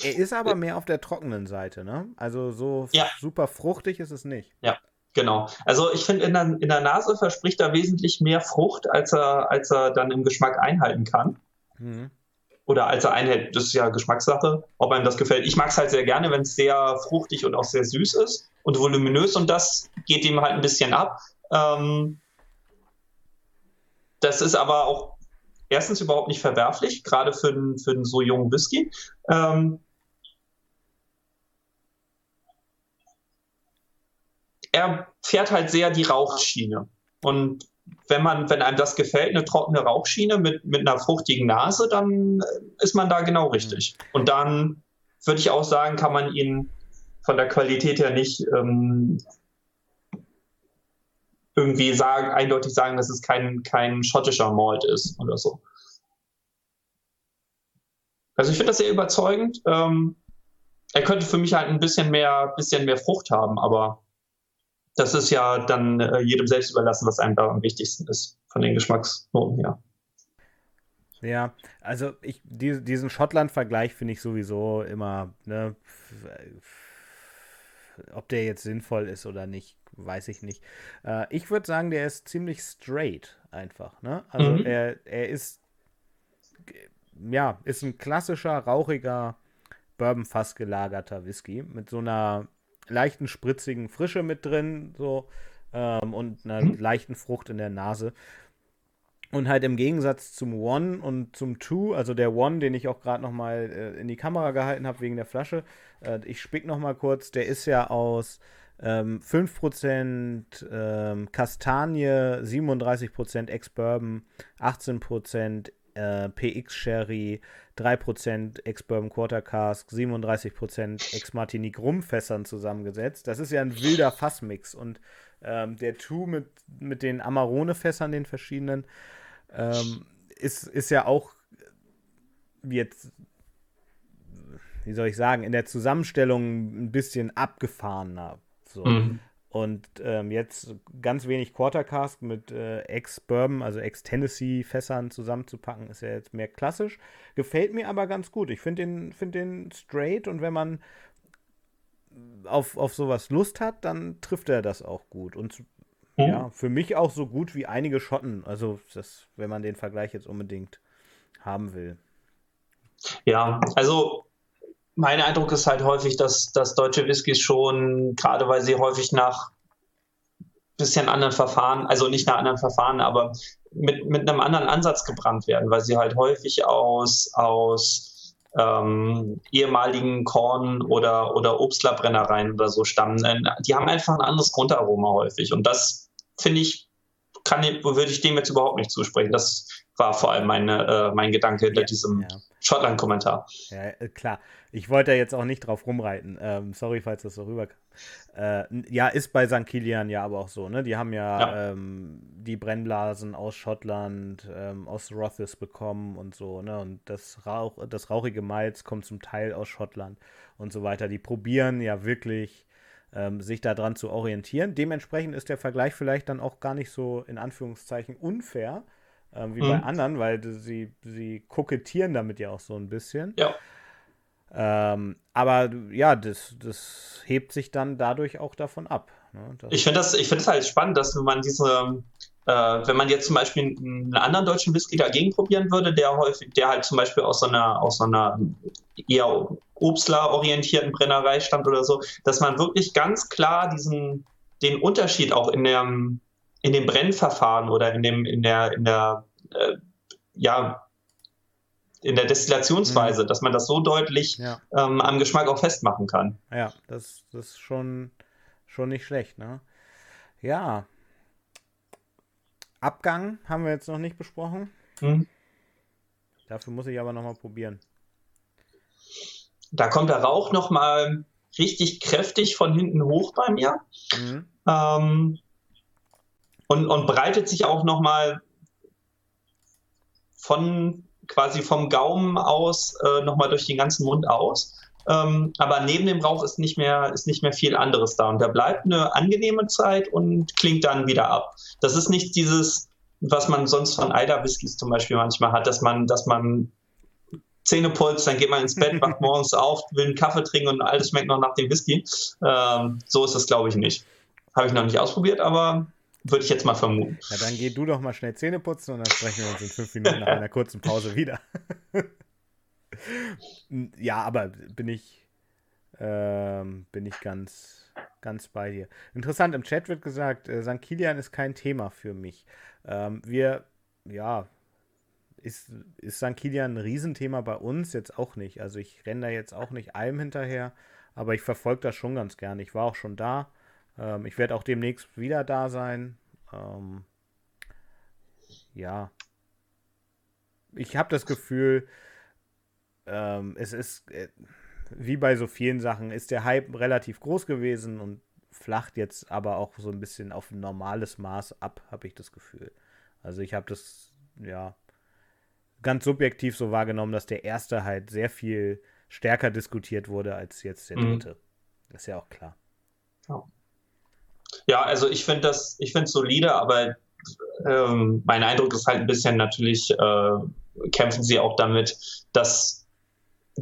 Er ist aber mehr auf der trockenen Seite, ne? Also so ja. super fruchtig ist es nicht. Ja, genau. Also ich finde, in der, in der Nase verspricht er wesentlich mehr Frucht, als er, als er dann im Geschmack einhalten kann. Mhm oder als er einhält, das ist ja Geschmackssache, ob einem das gefällt. Ich mag es halt sehr gerne, wenn es sehr fruchtig und auch sehr süß ist und voluminös und das geht ihm halt ein bisschen ab. Ähm, das ist aber auch erstens überhaupt nicht verwerflich, gerade für, für einen so jungen Whisky. Ähm, er fährt halt sehr die Rauchschiene. Und wenn man, wenn einem das gefällt, eine trockene Rauchschiene mit, mit einer fruchtigen Nase, dann äh, ist man da genau richtig. Und dann würde ich auch sagen, kann man ihn von der Qualität her nicht ähm, irgendwie sagen, eindeutig sagen, dass es kein, kein schottischer Malt ist oder so. Also ich finde das sehr überzeugend. Ähm, er könnte für mich halt ein bisschen mehr, bisschen mehr Frucht haben, aber das ist ja dann äh, jedem selbst überlassen, was einem da am wichtigsten ist, von den Geschmacksnoten her. Ja, also ich, die, diesen Schottland-Vergleich finde ich sowieso immer, ne, ob der jetzt sinnvoll ist oder nicht, weiß ich nicht. Äh, ich würde sagen, der ist ziemlich straight einfach, ne? Also mhm. er, er ist, ja, ist ein klassischer, rauchiger, Bourbon-Fass gelagerter Whisky mit so einer leichten, spritzigen Frische mit drin, so, ähm, und einer mhm. leichten Frucht in der Nase. Und halt im Gegensatz zum One und zum Two, also der One, den ich auch gerade noch mal äh, in die Kamera gehalten habe wegen der Flasche, äh, ich spick noch mal kurz, der ist ja aus ähm, 5% ähm, Kastanie, 37% Ex-Bourbon, 18% äh, PX Sherry, 3% Ex-Bourbon Quarter Cask, 37% Ex-Martinique Rumfässern zusammengesetzt. Das ist ja ein wilder Fassmix. Und ähm, der Two mit, mit den Amarone-Fässern, den verschiedenen, ähm, ist, ist ja auch jetzt, wie soll ich sagen, in der Zusammenstellung ein bisschen abgefahrener. So. Mhm. Und ähm, jetzt ganz wenig Quarter Cask mit äh, Ex-Bourbon, also Ex-Tennessee-Fässern zusammenzupacken, ist ja jetzt mehr klassisch. Gefällt mir aber ganz gut. Ich finde den, find den straight und wenn man auf, auf sowas Lust hat, dann trifft er das auch gut. Und mhm. ja, für mich auch so gut wie einige Schotten. Also, das, wenn man den Vergleich jetzt unbedingt haben will. Ja, also mein Eindruck ist halt häufig, dass, dass deutsche Whiskys schon, gerade weil sie häufig nach bisschen anderen Verfahren, also nicht nach anderen Verfahren, aber mit, mit einem anderen Ansatz gebrannt werden, weil sie halt häufig aus, aus ähm, ehemaligen Korn- oder, oder Obstlerbrennereien oder so stammen. Die haben einfach ein anderes Grundaroma häufig. Und das, finde ich, kann, würde ich dem jetzt überhaupt nicht zusprechen. Das war vor allem meine, äh, mein Gedanke hinter ja, diesem ja. Schottland-Kommentar. Ja, äh, klar. Ich wollte da jetzt auch nicht drauf rumreiten. Ähm, sorry, falls das so rüberkam. Äh, ja, ist bei St. Kilian ja aber auch so, ne? Die haben ja, ja. Ähm, die Brennblasen aus Schottland, ähm, aus Rothes bekommen und so, ne? Und das, Rauch, das rauchige Malz kommt zum Teil aus Schottland und so weiter. Die probieren ja wirklich, ähm, sich daran zu orientieren. Dementsprechend ist der Vergleich vielleicht dann auch gar nicht so in Anführungszeichen unfair, ähm, wie mhm. bei anderen, weil sie, sie kokettieren damit ja auch so ein bisschen. Ja. Ähm, aber ja, das, das hebt sich dann dadurch auch davon ab. Ne? Ich finde das, find das halt spannend, dass man diese, wenn man jetzt zum Beispiel einen anderen deutschen Whisky dagegen probieren würde, der häufig, der halt zum Beispiel aus so einer, aus so einer eher Obstler-orientierten Brennerei stammt oder so, dass man wirklich ganz klar diesen, den Unterschied auch in dem, in dem Brennverfahren oder in dem, in der, in der, äh, ja, in der Destillationsweise, mhm. dass man das so deutlich ja. ähm, am Geschmack auch festmachen kann. Ja, das, das ist schon, schon nicht schlecht, ne? Ja. Abgang haben wir jetzt noch nicht besprochen. Mhm. Dafür muss ich aber nochmal probieren. Da kommt der Rauch nochmal richtig kräftig von hinten hoch bei mir. Mhm. Ähm, und, und breitet sich auch nochmal von quasi vom Gaumen aus äh, nochmal durch den ganzen Mund aus. Ähm, aber neben dem Rauch ist nicht, mehr, ist nicht mehr viel anderes da. Und da bleibt eine angenehme Zeit und klingt dann wieder ab. Das ist nicht dieses, was man sonst von Eider Whiskys zum Beispiel manchmal hat, dass man, dass man Zähne putzt, dann geht man ins Bett, wacht morgens auf, will einen Kaffee trinken und alles schmeckt noch nach dem Whisky. Ähm, so ist das, glaube ich, nicht. Habe ich noch nicht ausprobiert, aber würde ich jetzt mal vermuten. Ja, dann geh du doch mal schnell Zähne putzen und dann sprechen wir uns in fünf Minuten nach einer kurzen Pause wieder. ja, aber bin ich, ähm, bin ich ganz, ganz bei dir. Interessant, im Chat wird gesagt, äh, St. Kilian ist kein Thema für mich. Ähm, wir, ja, ist, ist St. Kilian ein Riesenthema bei uns? Jetzt auch nicht. Also ich renne da jetzt auch nicht allem hinterher, aber ich verfolge das schon ganz gerne. Ich war auch schon da. Ähm, ich werde auch demnächst wieder da sein. Ähm, ja. Ich habe das Gefühl, ähm, es ist, äh, wie bei so vielen Sachen, ist der Hype relativ groß gewesen und flacht jetzt aber auch so ein bisschen auf ein normales Maß ab, habe ich das Gefühl. Also ich habe das, ja, ganz subjektiv so wahrgenommen, dass der erste halt sehr viel stärker diskutiert wurde als jetzt der mhm. dritte. Mhm. ist ja auch klar. Ja. Ja, also ich finde das, ich finde es solide, aber ähm, mein Eindruck ist halt ein bisschen natürlich, äh, kämpfen sie auch damit, dass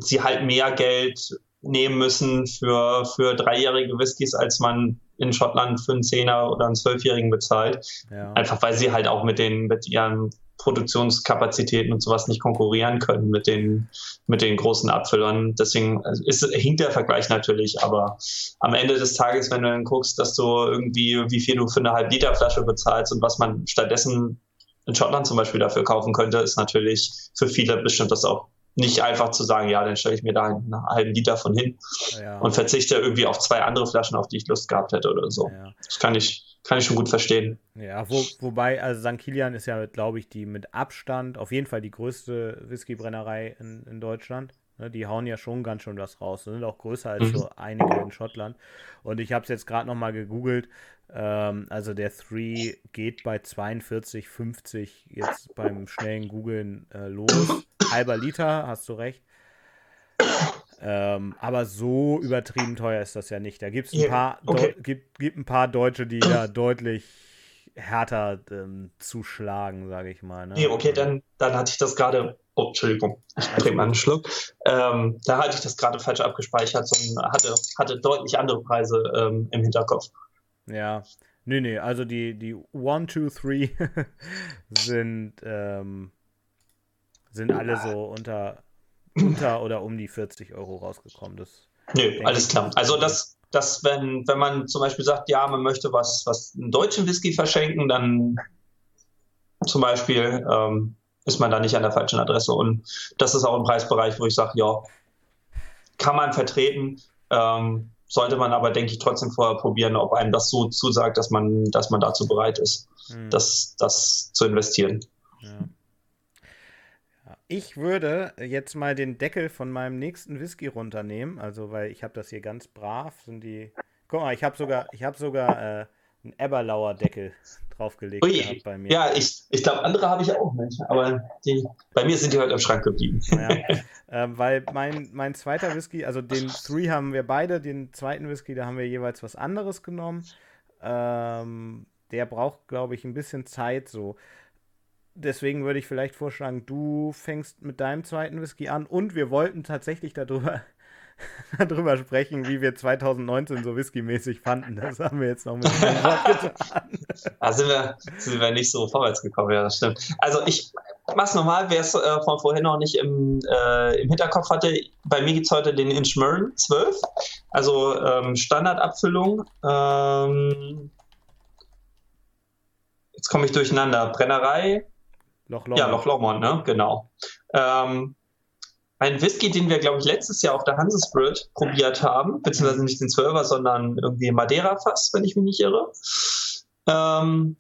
sie halt mehr Geld nehmen müssen für, für dreijährige Whiskys, als man in Schottland für einen Zehner oder einen Zwölfjährigen bezahlt. Ja. Einfach weil sie halt auch mit den, mit ihren Produktionskapazitäten und sowas nicht konkurrieren können mit den, mit den großen Abfüllern. Deswegen ist, hinkt der Vergleich natürlich, aber am Ende des Tages, wenn du dann guckst, dass du irgendwie, wie viel du für eine Halb-Liter-Flasche bezahlst und was man stattdessen in Schottland zum Beispiel dafür kaufen könnte, ist natürlich für viele bestimmt das auch nicht einfach zu sagen, ja, dann stelle ich mir da einen halben Liter von hin ja. und verzichte irgendwie auf zwei andere Flaschen, auf die ich Lust gehabt hätte oder so. Ja. Das kann ich, kann ich schon gut verstehen. Ja, wo, wobei, also St. Kilian ist ja, glaube ich, die mit Abstand auf jeden Fall die größte Whiskybrennerei in, in Deutschland. Ne, die hauen ja schon ganz schön was raus. sind auch größer als mhm. so einige in Schottland. Und ich habe es jetzt gerade nochmal gegoogelt. Ähm, also der 3 geht bei 42,50 jetzt beim schnellen Googlen äh, los. Halber Liter, hast du recht. Ähm, aber so übertrieben teuer ist das ja nicht. Da gibt's ein yeah, paar, okay. gibt, gibt ein paar Deutsche, die da deutlich härter ähm, zuschlagen, sage ich mal. Ne? Nee, okay, dann, dann hatte ich das gerade. Oh, Entschuldigung, ich trinke mal einen Schluck. Ähm, da hatte ich das gerade falsch abgespeichert und hatte, hatte deutlich andere Preise ähm, im Hinterkopf. Ja, nee, nee, also die, die 1, 2, 3 sind, ähm, sind alle so unter, unter oder um die 40 Euro rausgekommen. Das Nö, alles klar. Also das, das wenn, wenn man zum Beispiel sagt, ja, man möchte was, was einen deutschen Whisky verschenken, dann zum Beispiel ähm, ist man da nicht an der falschen Adresse. Und das ist auch ein Preisbereich, wo ich sage, ja, kann man vertreten. Ähm, sollte man aber, denke ich, trotzdem vorher probieren, ob einem das so zusagt, dass man, dass man dazu bereit ist, hm. das, das zu investieren. Ja. Ich würde jetzt mal den Deckel von meinem nächsten Whisky runternehmen, also weil ich habe das hier ganz brav, sind die. Guck mal, ich habe sogar, ich habe sogar äh, einen Eberlauer Deckel draufgelegt Ui, bei mir. Ja, ich, ich glaube, andere habe ich auch nicht, aber die, bei mir sind die heute im Schrank geblieben. Ja, ähm, weil mein, mein zweiter Whisky, also den Three haben wir beide, den zweiten Whisky, da haben wir jeweils was anderes genommen. Ähm, der braucht, glaube ich, ein bisschen Zeit so. Deswegen würde ich vielleicht vorschlagen, du fängst mit deinem zweiten Whisky an und wir wollten tatsächlich darüber darüber sprechen, wie wir 2019 so whiskymäßig fanden. Das haben wir jetzt noch mit getan. Da sind wir, sind wir nicht so vorwärts gekommen, ja, das stimmt. Also ich mach's nochmal, wer es äh, von vorhin noch nicht im, äh, im Hinterkopf hatte, bei mir gibt es heute den Inchmurren 12, also ähm, Standardabfüllung. Ähm, jetzt komme ich durcheinander. Brennerei. Loch Lomond. Ja, Loch Lomond, ne? Genau. Ähm, ein Whisky, den wir, glaube ich, letztes Jahr auf der Hanse Spirit probiert haben, beziehungsweise nicht den 12er, sondern irgendwie Madeira-Fass, wenn ich mich nicht irre. Ähm,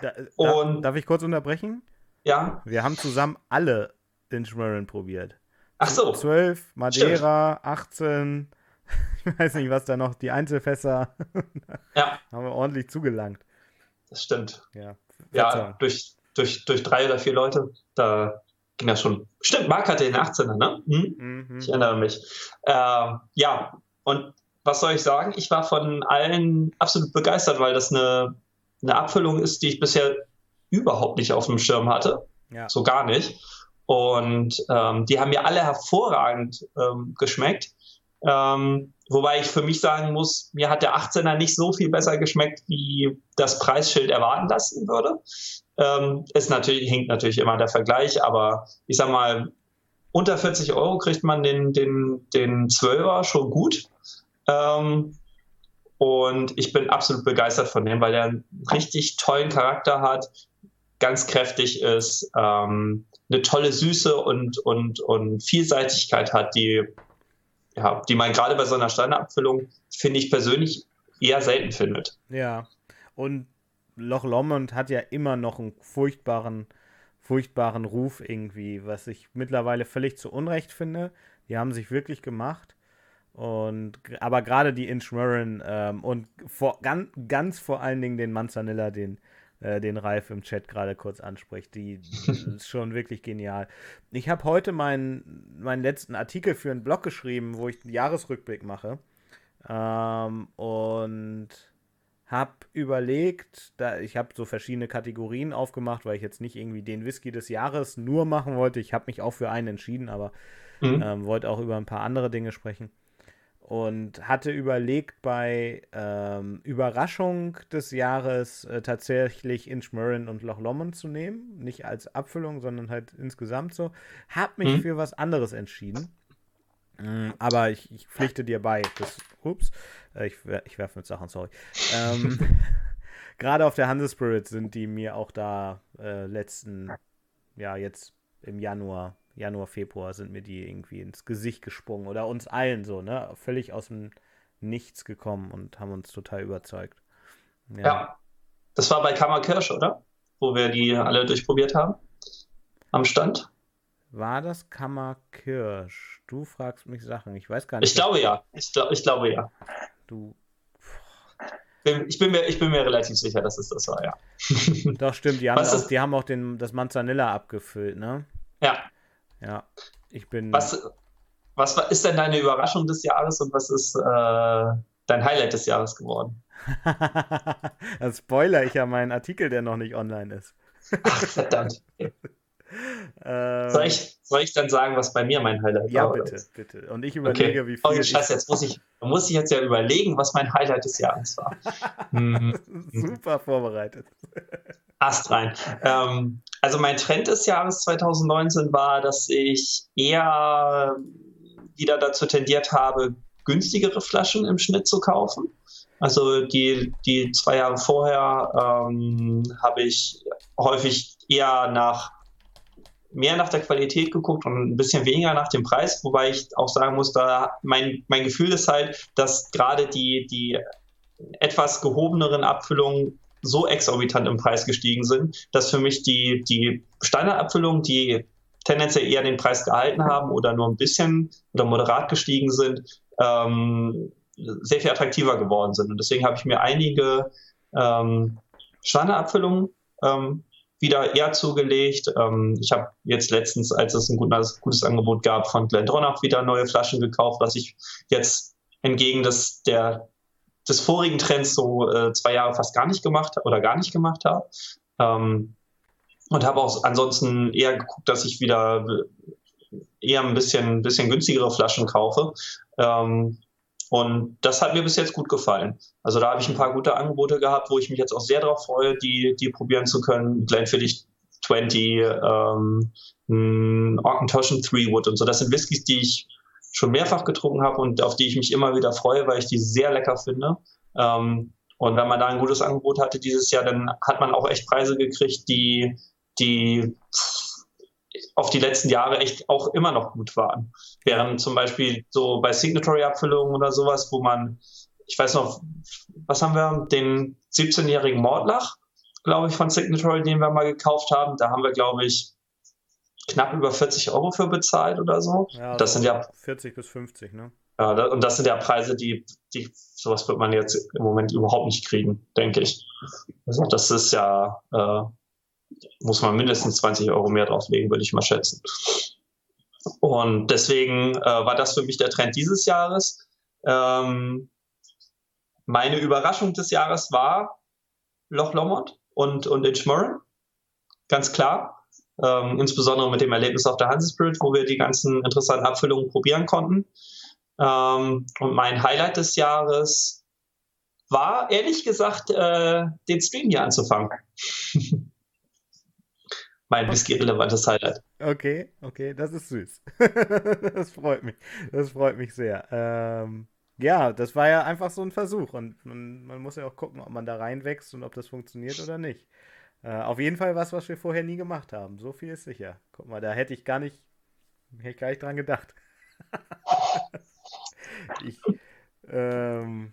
da, und, darf ich kurz unterbrechen? Ja. Wir haben zusammen alle Inchmarin probiert. Ach so. 12, Madeira, Stimmt. 18, ich weiß nicht, was da noch, die Einzelfässer. ja. haben wir ordentlich zugelangt. Das stimmt. Ja, ja durch, durch, durch drei oder vier Leute, da ging das schon. Stimmt, Marc hatte den 18er, ne? Hm? Mhm. Ich erinnere mich. Äh, ja, und was soll ich sagen? Ich war von allen absolut begeistert, weil das eine, eine Abfüllung ist, die ich bisher überhaupt nicht auf dem Schirm hatte. Ja. So gar nicht. Und ähm, die haben mir alle hervorragend ähm, geschmeckt. Ähm, wobei ich für mich sagen muss, mir hat der 18er nicht so viel besser geschmeckt, wie das Preisschild erwarten lassen würde. Ähm, ist natürlich, hinkt natürlich immer der Vergleich, aber ich sag mal, unter 40 Euro kriegt man den, den, den 12er schon gut. Ähm, und ich bin absolut begeistert von dem, weil er einen richtig tollen Charakter hat, ganz kräftig ist, ähm, eine tolle Süße und, und, und Vielseitigkeit hat, die, ja, die man gerade bei so einer Standardabfüllung, finde ich persönlich, eher selten findet. Ja, und Loch Lomond hat ja immer noch einen furchtbaren, furchtbaren Ruf irgendwie, was ich mittlerweile völlig zu Unrecht finde. Die haben sich wirklich gemacht. Und aber gerade die Inchmurren ähm, und vor, ganz, ganz vor allen Dingen den Manzanilla, den, äh, den Ralf im Chat gerade kurz anspricht, die, die ist schon wirklich genial. Ich habe heute meinen, meinen letzten Artikel für einen Blog geschrieben, wo ich einen Jahresrückblick mache. Ähm, und habe überlegt, da ich habe so verschiedene Kategorien aufgemacht, weil ich jetzt nicht irgendwie den Whisky des Jahres nur machen wollte. Ich habe mich auch für einen entschieden, aber mhm. ähm, wollte auch über ein paar andere Dinge sprechen. Und hatte überlegt, bei ähm, Überraschung des Jahres äh, tatsächlich Inchmurren und Loch Lomond zu nehmen. Nicht als Abfüllung, sondern halt insgesamt so. Hab mich mhm. für was anderes entschieden. Ähm, aber ich, ich, pflichte dir bei. Das, ups, äh, ich, ich werfe mit Sachen, sorry. Ähm, Gerade auf der Handelsspirit sind die mir auch da äh, letzten, ja, jetzt im Januar, Januar, Februar sind mir die irgendwie ins Gesicht gesprungen oder uns allen so, ne? Völlig aus dem Nichts gekommen und haben uns total überzeugt. Ja, ja. das war bei Kammerkirsch, oder? Wo wir die alle durchprobiert haben. Am Stand. War das Kammerkirsch? Du fragst mich Sachen. Ich weiß gar nicht. Ich glaube ja. Ich, glaub, ich glaube ja. Du. Ich bin, mir, ich bin mir relativ sicher, dass es das war, ja. Doch, stimmt. Die haben, auch, die haben auch den, das Manzanilla abgefüllt, ne? Ja. Ja. Ich bin. Was, was ist denn deine Überraschung des Jahres und was ist äh, dein Highlight des Jahres geworden? Dann spoiler ich ja meinen Artikel, der noch nicht online ist. Ach, verdammt. Ähm, soll, ich, soll ich dann sagen, was bei mir mein Highlight ja, war? Ja, bitte, bitte. Und ich überlege, okay. wie viel. Oh, Scheiße, jetzt muss ich, muss ich jetzt ja überlegen, was mein Highlight des Jahres war. Mhm. Super vorbereitet. Ast rein. Ähm, also mein Trend des Jahres 2019 war, dass ich eher wieder dazu tendiert habe, günstigere Flaschen im Schnitt zu kaufen. Also die, die zwei Jahre vorher ähm, habe ich häufig eher nach mehr nach der Qualität geguckt und ein bisschen weniger nach dem Preis, wobei ich auch sagen muss, da mein, mein Gefühl ist halt, dass gerade die, die etwas gehobeneren Abfüllungen so exorbitant im Preis gestiegen sind, dass für mich die, die Standardabfüllungen, die tendenziell eher den Preis gehalten haben oder nur ein bisschen oder moderat gestiegen sind, ähm, sehr viel attraktiver geworden sind. Und deswegen habe ich mir einige ähm, Standardabfüllungen ähm, wieder eher zugelegt. Ähm, ich habe jetzt letztens, als es ein gutes, gutes Angebot gab, von Glendronach wieder neue Flaschen gekauft, was ich jetzt entgegen des, der, des vorigen Trends so äh, zwei Jahre fast gar nicht gemacht oder gar nicht gemacht habe. Ähm, und habe auch ansonsten eher geguckt, dass ich wieder eher ein bisschen, bisschen günstigere Flaschen kaufe. Ähm, und das hat mir bis jetzt gut gefallen. Also da habe ich ein paar gute Angebote gehabt, wo ich mich jetzt auch sehr darauf freue, die, die probieren zu können. Glenfiddich 20, ähm, Orkentoschen 3 Wood und so. Das sind Whiskys, die ich schon mehrfach getrunken habe und auf die ich mich immer wieder freue, weil ich die sehr lecker finde. Ähm, und wenn man da ein gutes Angebot hatte dieses Jahr, dann hat man auch echt Preise gekriegt, die, die auf die letzten Jahre echt auch immer noch gut waren. Während zum Beispiel so bei Signatory-Abfüllungen oder sowas, wo man, ich weiß noch, was haben wir, den 17-jährigen Mordlach, glaube ich, von Signatory, den wir mal gekauft haben, da haben wir, glaube ich, knapp über 40 Euro für bezahlt oder so. Ja, das sind ja 40 bis 50, ne? Ja, und das sind ja Preise, die, die, sowas wird man jetzt im Moment überhaupt nicht kriegen, denke ich. Also das ist ja, äh, muss man mindestens 20 Euro mehr drauflegen, würde ich mal schätzen. Und deswegen äh, war das für mich der Trend dieses Jahres. Ähm, meine Überraschung des Jahres war Loch Lomond und, und Inchmurren. Ganz klar. Ähm, insbesondere mit dem Erlebnis auf der Hansespirit, wo wir die ganzen interessanten Abfüllungen probieren konnten. Ähm, und mein Highlight des Jahres war, ehrlich gesagt, äh, den Stream hier anzufangen. mein whisky-relevantes Highlight. Okay, okay, das ist süß. das freut mich. Das freut mich sehr. Ähm, ja, das war ja einfach so ein Versuch und man, man, muss ja auch gucken, ob man da reinwächst und ob das funktioniert oder nicht. Äh, auf jeden Fall was, was wir vorher nie gemacht haben. So viel ist sicher. Guck mal, da hätte ich gar nicht, hätte ich gar nicht dran gedacht. ich, ähm,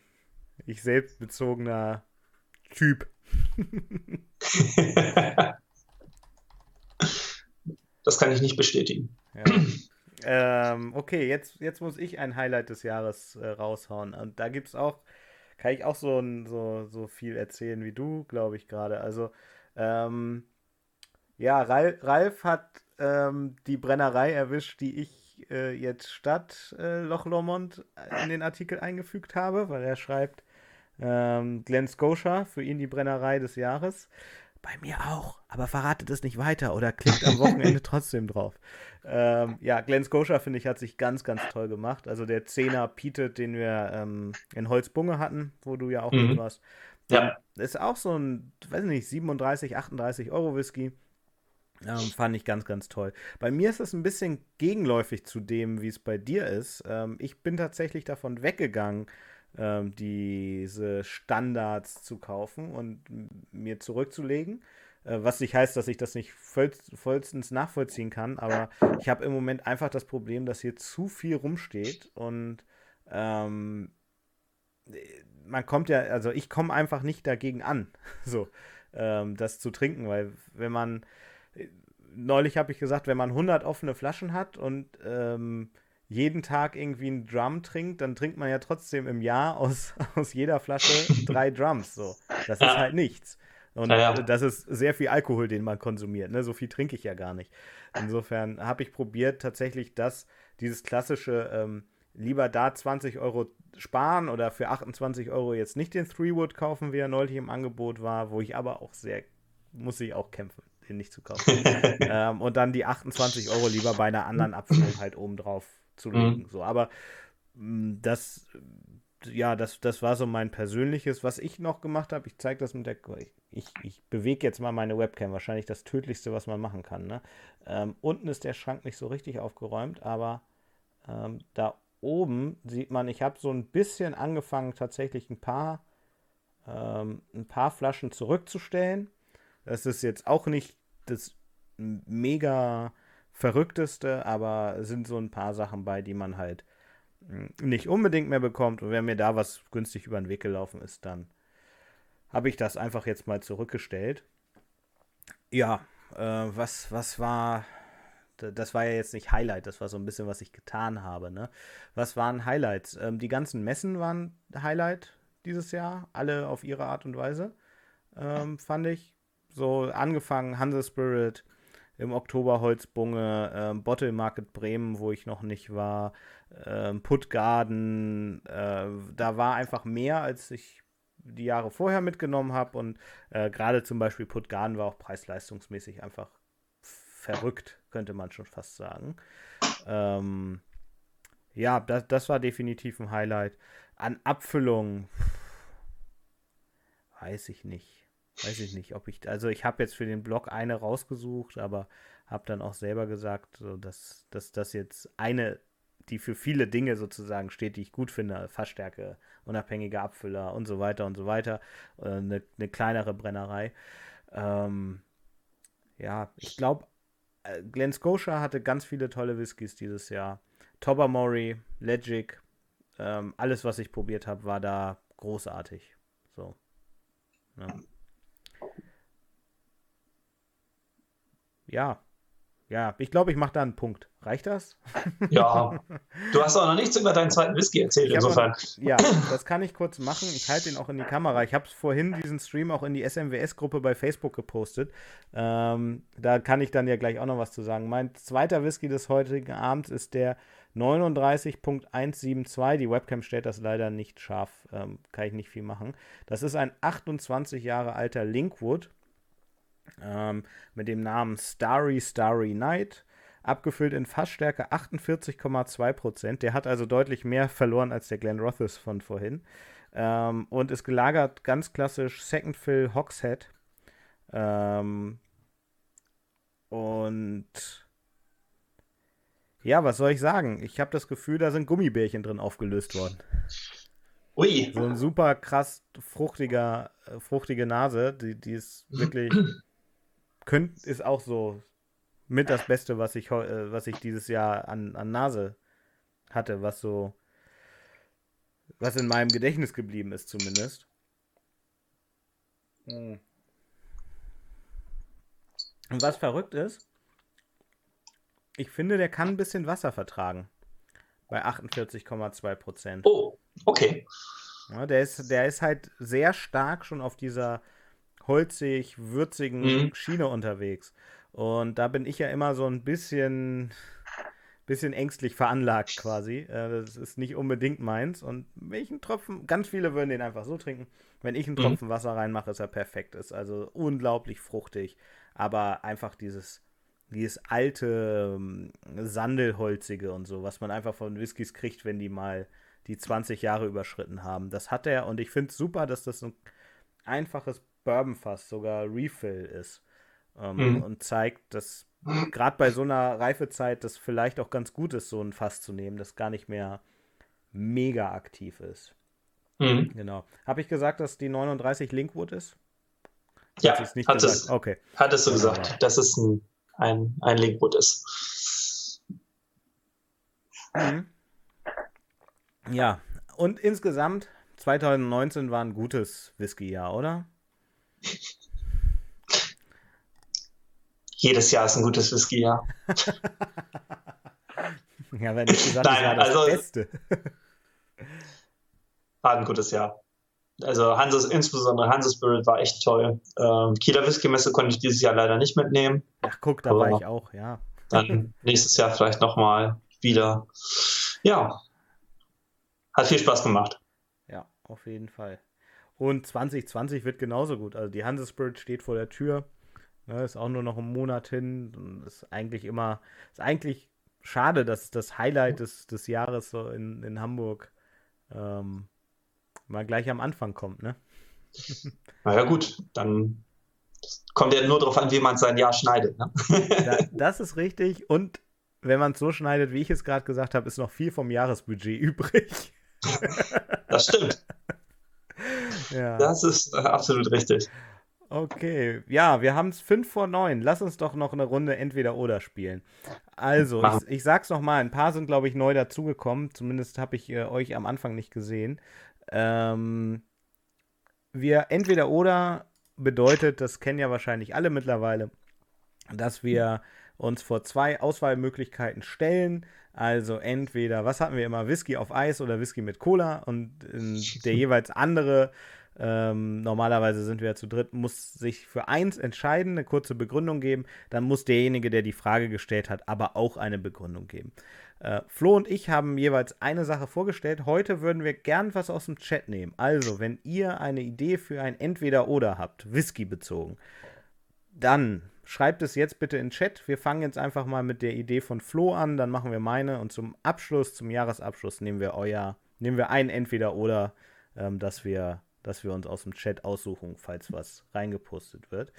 ich selbstbezogener Typ. Das kann ich nicht bestätigen. Ja. ähm, okay, jetzt, jetzt muss ich ein Highlight des Jahres äh, raushauen. Und da gibt es auch, kann ich auch so, so, so viel erzählen wie du, glaube ich gerade. Also, ähm, ja, Ralf, Ralf hat ähm, die Brennerei erwischt, die ich äh, jetzt statt äh, Loch Lomond in den Artikel eingefügt habe, weil er schreibt, ähm, Glen Scotia, für ihn die Brennerei des Jahres. Bei mir auch, aber verratet es nicht weiter oder klickt am Wochenende trotzdem drauf. Ähm, ja, Glenn Scotia, finde ich, hat sich ganz, ganz toll gemacht. Also der Zehner Pietet, den wir ähm, in Holzbunge hatten, wo du ja auch mhm. mit warst. Ja. Ist auch so ein, weiß nicht, 37, 38 Euro Whisky. Ähm, fand ich ganz, ganz toll. Bei mir ist es ein bisschen gegenläufig zu dem, wie es bei dir ist. Ähm, ich bin tatsächlich davon weggegangen, ähm, diese Standards zu kaufen und mir zurückzulegen. Äh, was nicht heißt, dass ich das nicht voll, vollstens nachvollziehen kann, aber ich habe im Moment einfach das Problem, dass hier zu viel rumsteht und ähm, man kommt ja, also ich komme einfach nicht dagegen an, so ähm, das zu trinken, weil wenn man neulich habe ich gesagt, wenn man 100 offene Flaschen hat und ähm, jeden Tag irgendwie einen Drum trinkt, dann trinkt man ja trotzdem im Jahr aus, aus jeder Flasche drei Drums. So. Das ist halt nichts. Und ja, ja. das ist sehr viel Alkohol, den man konsumiert. Ne? So viel trinke ich ja gar nicht. Insofern habe ich probiert, tatsächlich das, dieses klassische, ähm, lieber da 20 Euro sparen oder für 28 Euro jetzt nicht den Three-Wood kaufen, wie er neulich im Angebot war, wo ich aber auch sehr, muss ich auch kämpfen, den nicht zu kaufen. ähm, und dann die 28 Euro lieber bei einer anderen Abfüllung halt oben drauf zu legen. Mhm. So, aber mh, mm, das, ja, das, das war so mein persönliches, was ich noch gemacht habe. Ich zeige das mit der, ich, ich bewege jetzt mal meine Webcam, wahrscheinlich das tödlichste, was man machen kann. Ne? Ähm, unten ist der Schrank nicht so richtig aufgeräumt, aber ähm, da oben sieht man, ich habe so ein bisschen angefangen, tatsächlich ein paar, ähm, ein paar Flaschen zurückzustellen. Das ist jetzt auch nicht das mega verrückteste, aber sind so ein paar Sachen bei, die man halt hm, nicht unbedingt mehr bekommt. Und wenn mir da was günstig über den Weg gelaufen ist, dann habe ich das einfach jetzt mal zurückgestellt. Ja, äh, was, was war. Das war ja jetzt nicht Highlight, das war so ein bisschen, was ich getan habe. Ne? Was waren Highlights? Ähm, die ganzen Messen waren Highlight dieses Jahr, alle auf ihre Art und Weise, ähm, fand ich. So angefangen Hanse Spirit, im Oktober Holzbunge, ähm, Bottle Market Bremen, wo ich noch nicht war, ähm, Puttgarden, äh, da war einfach mehr, als ich die Jahre vorher mitgenommen habe und äh, gerade zum Beispiel Puttgarden war auch preis-leistungsmäßig einfach verrückt, könnte man schon fast sagen. Ähm, ja, das, das war definitiv ein Highlight. An Abfüllung weiß ich nicht weiß ich nicht, ob ich, also ich habe jetzt für den Blog eine rausgesucht, aber habe dann auch selber gesagt, dass, dass das jetzt eine, die für viele Dinge sozusagen steht, die ich gut finde, Fassstärke, unabhängige Abfüller und so weiter und so weiter, äh, eine, eine kleinere Brennerei. Ähm, ja, ich glaube, äh, Glen Scotia hatte ganz viele tolle Whiskys dieses Jahr. Tobermory, Legic, ähm, alles, was ich probiert habe, war da großartig. So. Ja. Ja. Ja, ich glaube, ich mache da einen Punkt. Reicht das? Ja. Du hast auch noch nichts über deinen zweiten Whisky erzählt, insofern. Noch, ja, das kann ich kurz machen. Ich halte ihn auch in die Kamera. Ich habe vorhin diesen Stream auch in die SMWS-Gruppe bei Facebook gepostet. Ähm, da kann ich dann ja gleich auch noch was zu sagen. Mein zweiter Whisky des heutigen Abends ist der 39.172. Die Webcam stellt das leider nicht scharf. Ähm, kann ich nicht viel machen. Das ist ein 28 Jahre alter Linkwood ähm, mit dem Namen Starry Starry Night, abgefüllt in Fassstärke 48,2%. Der hat also deutlich mehr verloren als der Glen Rothes von vorhin. Ähm, und ist gelagert ganz klassisch Second Fill Hogshead. Ähm, und ja, was soll ich sagen? Ich habe das Gefühl, da sind Gummibärchen drin aufgelöst worden. Ui. So ein super krass fruchtiger, äh, fruchtige Nase, die, die ist wirklich könnt, ist auch so mit das Beste, was ich, äh, was ich dieses Jahr an, an Nase hatte, was so, was in meinem Gedächtnis geblieben ist zumindest. Hm. Und was verrückt ist, ich finde, der kann ein bisschen Wasser vertragen. Bei 48,2 Prozent. Oh, okay. Ja, der, ist, der ist halt sehr stark schon auf dieser holzig, würzigen mhm. Schiene unterwegs. Und da bin ich ja immer so ein bisschen, bisschen ängstlich veranlagt quasi. Äh, das ist nicht unbedingt meins. Und wenn ich einen Tropfen, ganz viele würden den einfach so trinken. Wenn ich einen mhm. Tropfen mhm. Wasser reinmache, ist er perfekt. Ist also unglaublich fruchtig. Aber einfach dieses, dieses alte ähm, Sandelholzige und so, was man einfach von Whiskys kriegt, wenn die mal die 20 Jahre überschritten haben. Das hat er und ich finde es super, dass das ein einfaches Bourbonfass sogar Refill ist. Ähm, mhm. Und zeigt, dass gerade bei so einer Reifezeit das vielleicht auch ganz gut ist, so ein Fass zu nehmen, das gar nicht mehr mega aktiv ist. Mhm. Genau. Habe ich gesagt, dass die 39 Linkwood ist? Ja, hat gesagt? es. Okay. Hattest du gesagt, ja. dass es ein, ein, ein Linkwood ist. Mhm. Ja, und insgesamt 2019 war ein gutes Whisky-Jahr, oder? Jedes Jahr ist ein gutes Whisky-Jahr. ja, wenn ich gesagt Nein, das also, Beste. war ein gutes Jahr. Also Hanses, insbesondere Hanses Spirit war echt toll. Ähm, Kieler Whisky-Messe konnte ich dieses Jahr leider nicht mitnehmen. Ach guck, da war ich auch, ja. Dann nächstes Jahr vielleicht nochmal wieder. Ja, hat viel Spaß gemacht. Ja, auf jeden Fall. Und 2020 wird genauso gut. Also die Hanse Spirit steht vor der Tür. Ne, ist auch nur noch ein Monat hin. Ist eigentlich immer, ist eigentlich schade, dass das Highlight des, des Jahres so in, in Hamburg ähm, mal gleich am Anfang kommt, ne? Naja, gut, dann kommt ja nur darauf an, wie man sein Jahr schneidet. Ne? Da, das ist richtig. Und wenn man es so schneidet, wie ich es gerade gesagt habe, ist noch viel vom Jahresbudget übrig. Das stimmt. Ja. Das ist äh, absolut richtig. Okay, ja, wir haben es 5 vor 9. Lass uns doch noch eine Runde entweder oder spielen. Also, ich, ich sag's nochmal, ein paar sind, glaube ich, neu dazugekommen. Zumindest habe ich äh, euch am Anfang nicht gesehen. Ähm, wir entweder oder bedeutet, das kennen ja wahrscheinlich alle mittlerweile, dass wir uns vor zwei Auswahlmöglichkeiten stellen. Also entweder, was hatten wir immer, Whisky auf Eis oder Whisky mit Cola und der jeweils andere, ähm, normalerweise sind wir ja zu dritt, muss sich für eins entscheiden, eine kurze Begründung geben. Dann muss derjenige, der die Frage gestellt hat, aber auch eine Begründung geben. Äh, Flo und ich haben jeweils eine Sache vorgestellt. Heute würden wir gern was aus dem Chat nehmen. Also, wenn ihr eine Idee für ein Entweder-Oder habt, Whisky bezogen, dann schreibt es jetzt bitte in den Chat. Wir fangen jetzt einfach mal mit der Idee von Flo an, dann machen wir meine und zum Abschluss, zum Jahresabschluss nehmen wir euer, nehmen wir ein Entweder-Oder, ähm, dass wir dass wir uns aus dem Chat aussuchen, falls was reingepostet wird.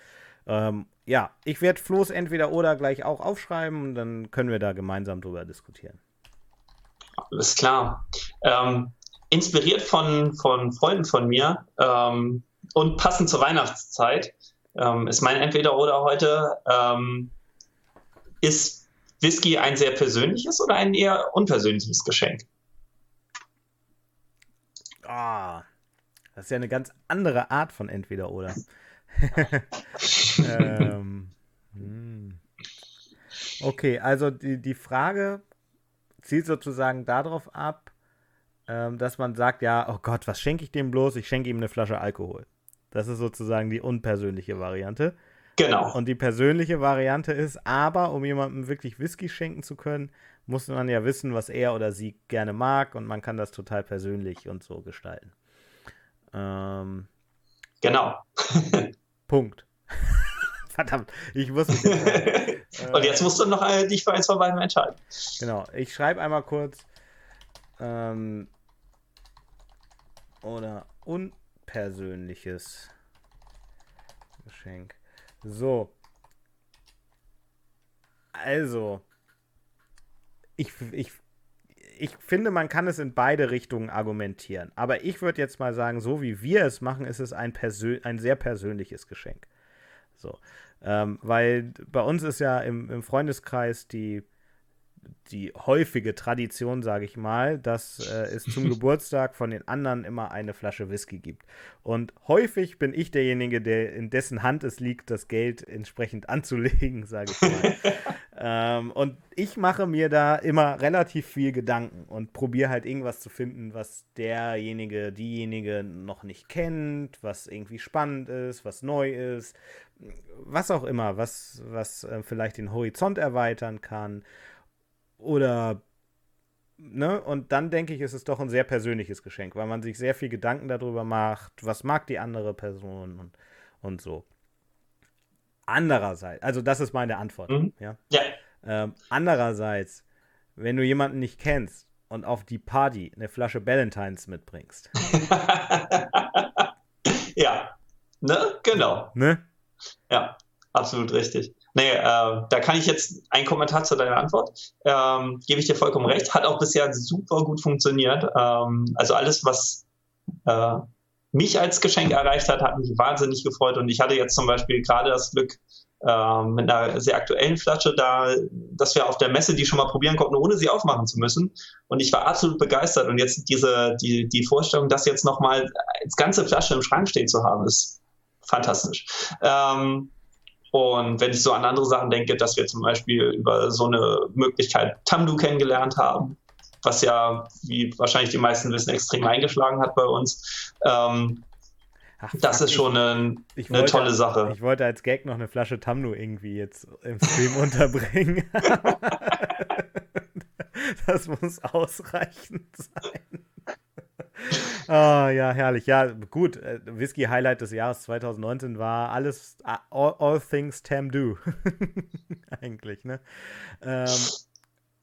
Ähm, ja, ich werde Flo's entweder oder gleich auch aufschreiben und dann können wir da gemeinsam drüber diskutieren. Alles klar. Ähm, inspiriert von, von Freunden von mir ähm, und passend zur Weihnachtszeit ähm, ist mein entweder oder heute, ähm, ist Whisky ein sehr persönliches oder ein eher unpersönliches Geschenk? Ah, das ist ja eine ganz andere Art von entweder oder. ähm, hm. okay, also die, die Frage zielt sozusagen darauf ab, ähm, dass man sagt, ja, oh Gott, was schenke ich dem bloß? Ich schenke ihm eine Flasche Alkohol. Das ist sozusagen die unpersönliche Variante. Genau. Und die persönliche Variante ist, aber um jemandem wirklich Whisky schenken zu können, muss man ja wissen, was er oder sie gerne mag und man kann das total persönlich und so gestalten. Ähm, genau. Punkt. Verdammt, ich muss mich jetzt, äh, Und jetzt musst du noch äh, dich für eins von beiden entscheiden. Genau, ich schreibe einmal kurz ähm, oder unpersönliches Geschenk. So. Also, ich, ich ich finde, man kann es in beide Richtungen argumentieren. Aber ich würde jetzt mal sagen, so wie wir es machen, ist es ein, ein sehr persönliches Geschenk. So. Ähm, weil bei uns ist ja im, im Freundeskreis die die häufige Tradition, sage ich mal, dass äh, es zum Geburtstag von den anderen immer eine Flasche Whisky gibt. Und häufig bin ich derjenige, der in dessen Hand es liegt, das Geld entsprechend anzulegen, sage ich mal. ähm, und ich mache mir da immer relativ viel Gedanken und probiere halt irgendwas zu finden, was derjenige, diejenige noch nicht kennt, was irgendwie spannend ist, was neu ist, was auch immer, was, was äh, vielleicht den Horizont erweitern kann. Oder, ne? Und dann denke ich, ist es doch ein sehr persönliches Geschenk, weil man sich sehr viel Gedanken darüber macht, was mag die andere Person und, und so. Andererseits, also das ist meine Antwort. Mhm. Ja. ja. Ähm, andererseits, wenn du jemanden nicht kennst und auf die Party eine Flasche Valentines mitbringst. ja, ne? Genau. Ne? Ja, absolut richtig. Nee, äh, da kann ich jetzt einen Kommentar zu deiner Antwort. Ähm, gebe ich dir vollkommen recht. Hat auch bisher super gut funktioniert. Ähm, also alles, was äh, mich als Geschenk erreicht hat, hat mich wahnsinnig gefreut. Und ich hatte jetzt zum Beispiel gerade das Glück, äh, mit einer sehr aktuellen Flasche da, dass wir auf der Messe die schon mal probieren konnten, ohne sie aufmachen zu müssen. Und ich war absolut begeistert. Und jetzt diese, die, die Vorstellung, das jetzt nochmal als ganze Flasche im Schrank stehen zu haben, ist fantastisch. Ähm, und wenn ich so an andere Sachen denke, dass wir zum Beispiel über so eine Möglichkeit Tamdu kennengelernt haben, was ja, wie wahrscheinlich die meisten wissen, extrem eingeschlagen hat bei uns. Ähm, Ach, das ist schon eine, eine wollte, tolle Sache. Ich wollte als Gag noch eine Flasche Tamdu irgendwie jetzt im Stream unterbringen. das muss ausreichend sein. Oh, ja, herrlich. Ja, gut. Äh, Whisky-Highlight des Jahres 2019 war alles, all, all things Tam do. Eigentlich, ne? Ähm,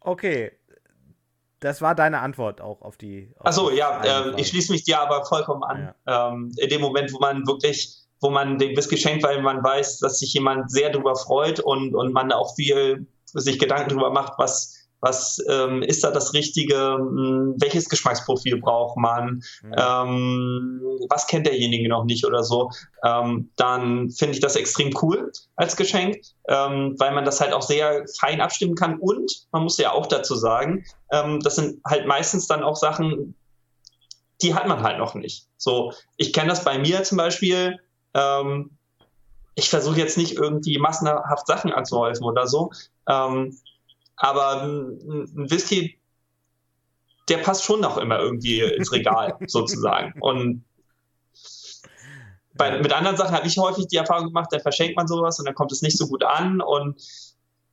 okay. Das war deine Antwort auch auf die. Achso, ja, äh, ich schließe mich dir aber vollkommen an. Ja. Ähm, in dem Moment, wo man wirklich, wo man den Whisky schenkt, weil man weiß, dass sich jemand sehr darüber freut und, und man auch viel sich Gedanken darüber macht, was was ähm, ist da das Richtige, hm, welches Geschmacksprofil braucht man, mhm. ähm, was kennt derjenige noch nicht oder so, ähm, dann finde ich das extrem cool als Geschenk, ähm, weil man das halt auch sehr fein abstimmen kann und man muss ja auch dazu sagen, ähm, das sind halt meistens dann auch Sachen, die hat man halt noch nicht. So, ich kenne das bei mir zum Beispiel, ähm, ich versuche jetzt nicht irgendwie massenhaft Sachen anzuhäufen oder so. Ähm, aber ein, Whisky, der passt schon noch immer irgendwie ins Regal, sozusagen. Und bei, mit anderen Sachen habe ich häufig die Erfahrung gemacht, dann verschenkt man sowas und dann kommt es nicht so gut an und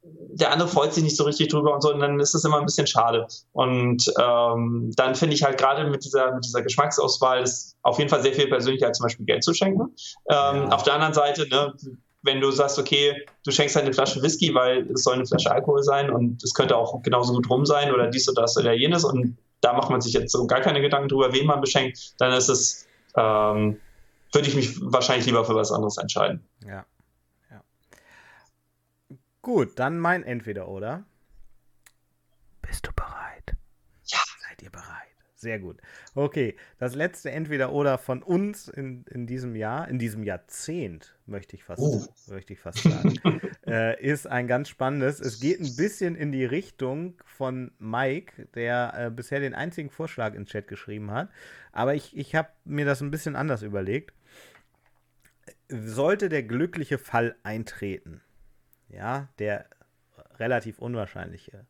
der andere freut sich nicht so richtig drüber und so, und dann ist das immer ein bisschen schade. Und ähm, dann finde ich halt gerade mit dieser, mit dieser Geschmacksauswahl ist auf jeden Fall sehr viel persönlicher als zum Beispiel Geld zu schenken. Ähm, ja. Auf der anderen Seite, ne, wenn du sagst, okay, du schenkst halt eine Flasche Whisky, weil es soll eine Flasche Alkohol sein und es könnte auch genauso gut rum sein oder dies oder das oder jenes und da macht man sich jetzt so gar keine Gedanken drüber, wen man beschenkt, dann ist es, ähm, würde ich mich wahrscheinlich lieber für was anderes entscheiden. Ja. ja. Gut, dann mein Entweder-Oder. Bist du bereit? Ja. Seid ihr bereit? Sehr gut. Okay, das letzte Entweder-Oder von uns in, in diesem Jahr, in diesem Jahrzehnt, möchte ich fast, oh. möchte ich fast sagen, äh, ist ein ganz spannendes. Es geht ein bisschen in die Richtung von Mike, der äh, bisher den einzigen Vorschlag in Chat geschrieben hat. Aber ich, ich habe mir das ein bisschen anders überlegt. Sollte der glückliche Fall eintreten, ja, der relativ unwahrscheinliche,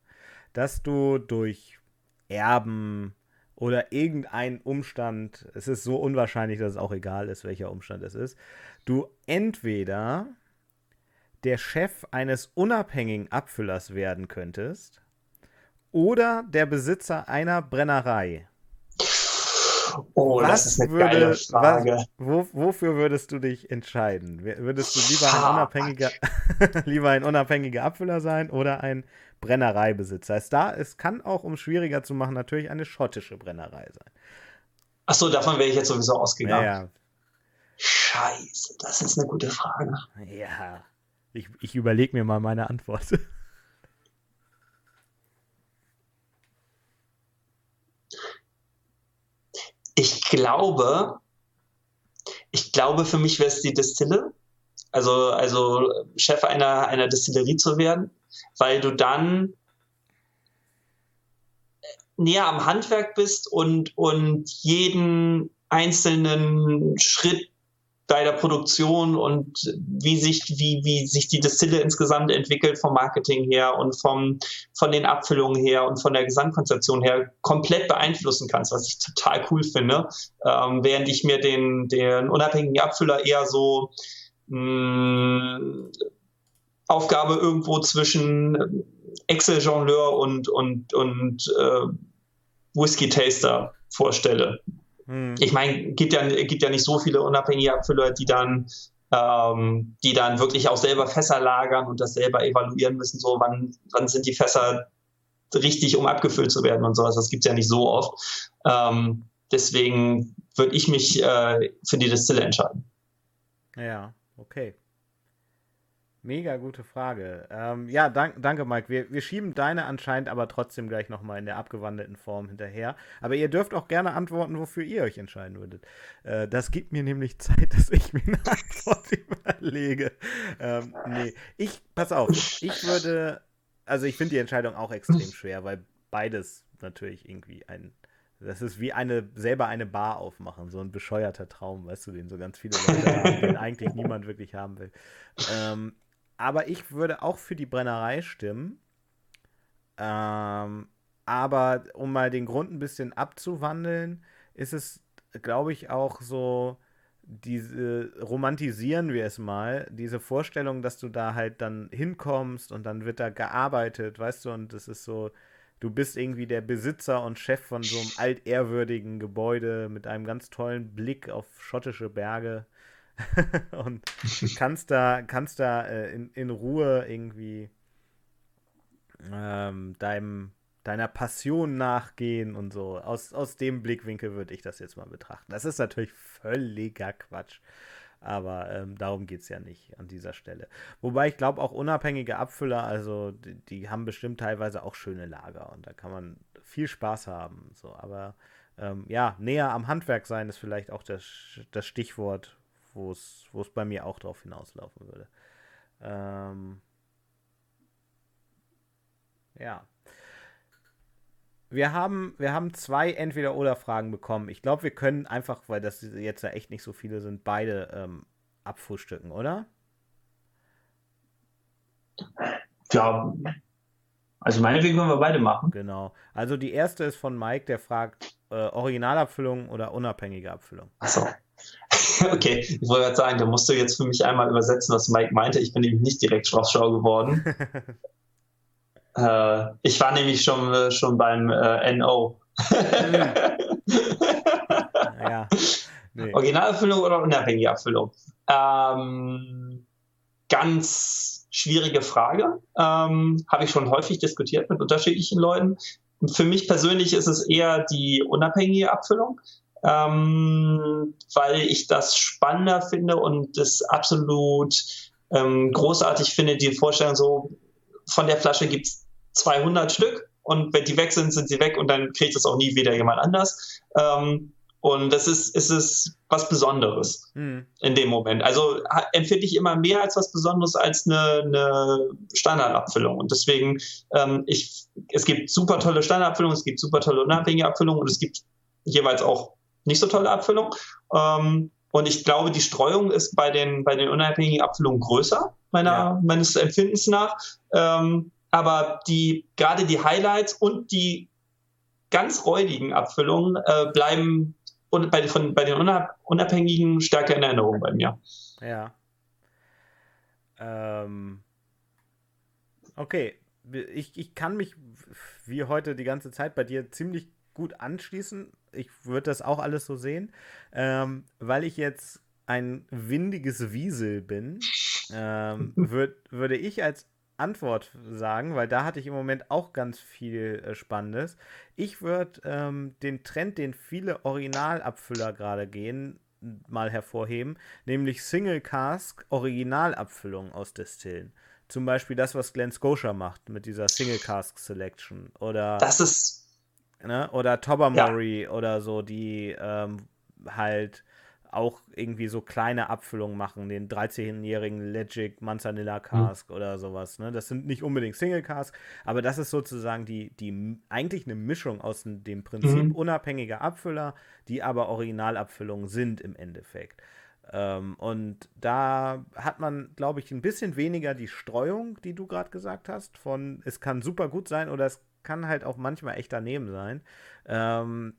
dass du durch Erben, oder irgendein Umstand, es ist so unwahrscheinlich, dass es auch egal ist, welcher Umstand es ist, du entweder der Chef eines unabhängigen Abfüllers werden könntest oder der Besitzer einer Brennerei. Oh, was das ist eine würde, geile Frage. Was, wo, wofür würdest du dich entscheiden? Würdest du lieber ein unabhängiger, lieber ein unabhängiger Abfüller sein oder ein Brennereibesitzer. Es, da, es kann auch, um schwieriger zu machen, natürlich eine schottische Brennerei sein. Achso, davon wäre ich jetzt sowieso ausgegangen. Naja. Scheiße, das ist eine gute Frage. Ja, ich, ich überlege mir mal meine Antwort. Ich glaube, ich glaube, für mich wäre es die Distille. Also, also Chef einer, einer Distillerie zu werden weil du dann näher am Handwerk bist und, und jeden einzelnen Schritt bei der Produktion und wie sich, wie, wie sich die Destille insgesamt entwickelt vom Marketing her und vom, von den Abfüllungen her und von der Gesamtkonzeption her komplett beeinflussen kannst, was ich total cool finde. Ähm, während ich mir den, den unabhängigen Abfüller eher so mh, mm, Aufgabe irgendwo zwischen Excel-Jongleur und, und, und äh, Whisky-Taster vorstelle. Hm. Ich meine, gibt ja, gibt ja nicht so viele unabhängige Abfüller, die dann, ähm, die dann wirklich auch selber Fässer lagern und das selber evaluieren müssen, so wann, wann sind die Fässer richtig, um abgefüllt zu werden und sowas. Das gibt es ja nicht so oft. Ähm, deswegen würde ich mich äh, für die Distille entscheiden. Ja, okay. Mega gute Frage. Ähm, ja, dank, danke, Mike. Wir, wir schieben deine anscheinend aber trotzdem gleich nochmal in der abgewandelten Form hinterher. Aber ihr dürft auch gerne antworten, wofür ihr euch entscheiden würdet. Äh, das gibt mir nämlich Zeit, dass ich mir eine Antwort überlege. Ähm, nee, ich, pass auf, ich würde, also ich finde die Entscheidung auch extrem schwer, weil beides natürlich irgendwie ein das ist wie eine, selber eine Bar aufmachen, so ein bescheuerter Traum, weißt du, den so ganz viele Leute haben, den eigentlich niemand wirklich haben will. Ähm, aber ich würde auch für die Brennerei stimmen. Ähm, aber um mal den Grund ein bisschen abzuwandeln, ist es, glaube ich, auch so, diese, romantisieren wir es mal, diese Vorstellung, dass du da halt dann hinkommst und dann wird da gearbeitet, weißt du, und es ist so, du bist irgendwie der Besitzer und Chef von so einem altehrwürdigen Gebäude mit einem ganz tollen Blick auf schottische Berge. und kannst da, kannst da äh, in, in Ruhe irgendwie ähm, deinem, deiner Passion nachgehen und so. Aus, aus dem Blickwinkel würde ich das jetzt mal betrachten. Das ist natürlich völliger Quatsch. Aber ähm, darum geht es ja nicht an dieser Stelle. Wobei ich glaube, auch unabhängige Abfüller, also die, die, haben bestimmt teilweise auch schöne Lager und da kann man viel Spaß haben. So, aber ähm, ja, näher am Handwerk sein ist vielleicht auch das, das Stichwort, wo es bei mir auch drauf hinauslaufen würde. Ähm, ja. Wir haben, wir haben zwei Entweder-Oder-Fragen bekommen. Ich glaube, wir können einfach, weil das jetzt ja echt nicht so viele sind, beide ähm, abfrühstücken, oder? Ja, also meinetwegen können wir beide machen. Genau. Also die erste ist von Mike, der fragt, äh, Originalabfüllung oder unabhängige Abfüllung? Achso. okay, ich wollte gerade sagen, da musst du jetzt für mich einmal übersetzen, was Mike meinte. Ich bin nämlich nicht direkt schlau geworden. äh, ich war nämlich schon, äh, schon beim äh, NO. ja. Nee. Originalerfüllung oder unabhängige Abfüllung? Ähm, ganz schwierige Frage. Ähm, Habe ich schon häufig diskutiert mit unterschiedlichen Leuten. Für mich persönlich ist es eher die unabhängige Abfüllung, ähm, weil ich das spannender finde und das absolut ähm, großartig finde, die Vorstellung so, von der Flasche gibt es 200 Stück und wenn die weg sind, sind sie weg und dann kriegt es auch nie wieder jemand anders. Ähm, und das ist, ist es was Besonderes hm. in dem Moment. Also empfinde ich immer mehr als was Besonderes als eine, eine Standardabfüllung. Und deswegen, ähm, ich, es gibt super tolle Standardabfüllungen, es gibt super tolle unabhängige Abfüllungen und es gibt jeweils auch nicht so tolle Abfüllungen. Ähm, und ich glaube, die Streuung ist bei den, bei den unabhängigen Abfüllungen größer, meiner, ja. meines Empfindens nach. Ähm, aber die, gerade die Highlights und die ganz räudigen Abfüllungen äh, bleiben und bei, von, bei den Unabhängigen stärker in Erinnerung bei mir. Ja. Ähm, okay. Ich, ich kann mich wie heute die ganze Zeit bei dir ziemlich gut anschließen. Ich würde das auch alles so sehen, ähm, weil ich jetzt ein windiges Wiesel bin, ähm, würd, würde ich als Antwort sagen, weil da hatte ich im Moment auch ganz viel äh, Spannendes. Ich würde ähm, den Trend, den viele Originalabfüller gerade gehen, mal hervorheben, nämlich Single Cask Originalabfüllung aus Destillen. Zum Beispiel das, was Glenn Scotia macht mit dieser Single Cask Selection. Oder, das ist. Ne, oder Tobermory ja. oder so, die ähm, halt auch irgendwie so kleine Abfüllungen machen, den 13-jährigen Legic Manzanilla Cask mhm. oder sowas. Ne? Das sind nicht unbedingt Single Cask, aber das ist sozusagen die, die eigentlich eine Mischung aus dem Prinzip mhm. unabhängiger Abfüller, die aber Originalabfüllungen sind im Endeffekt. Ähm, und da hat man, glaube ich, ein bisschen weniger die Streuung, die du gerade gesagt hast, von es kann super gut sein oder es kann halt auch manchmal echt daneben sein. Ähm,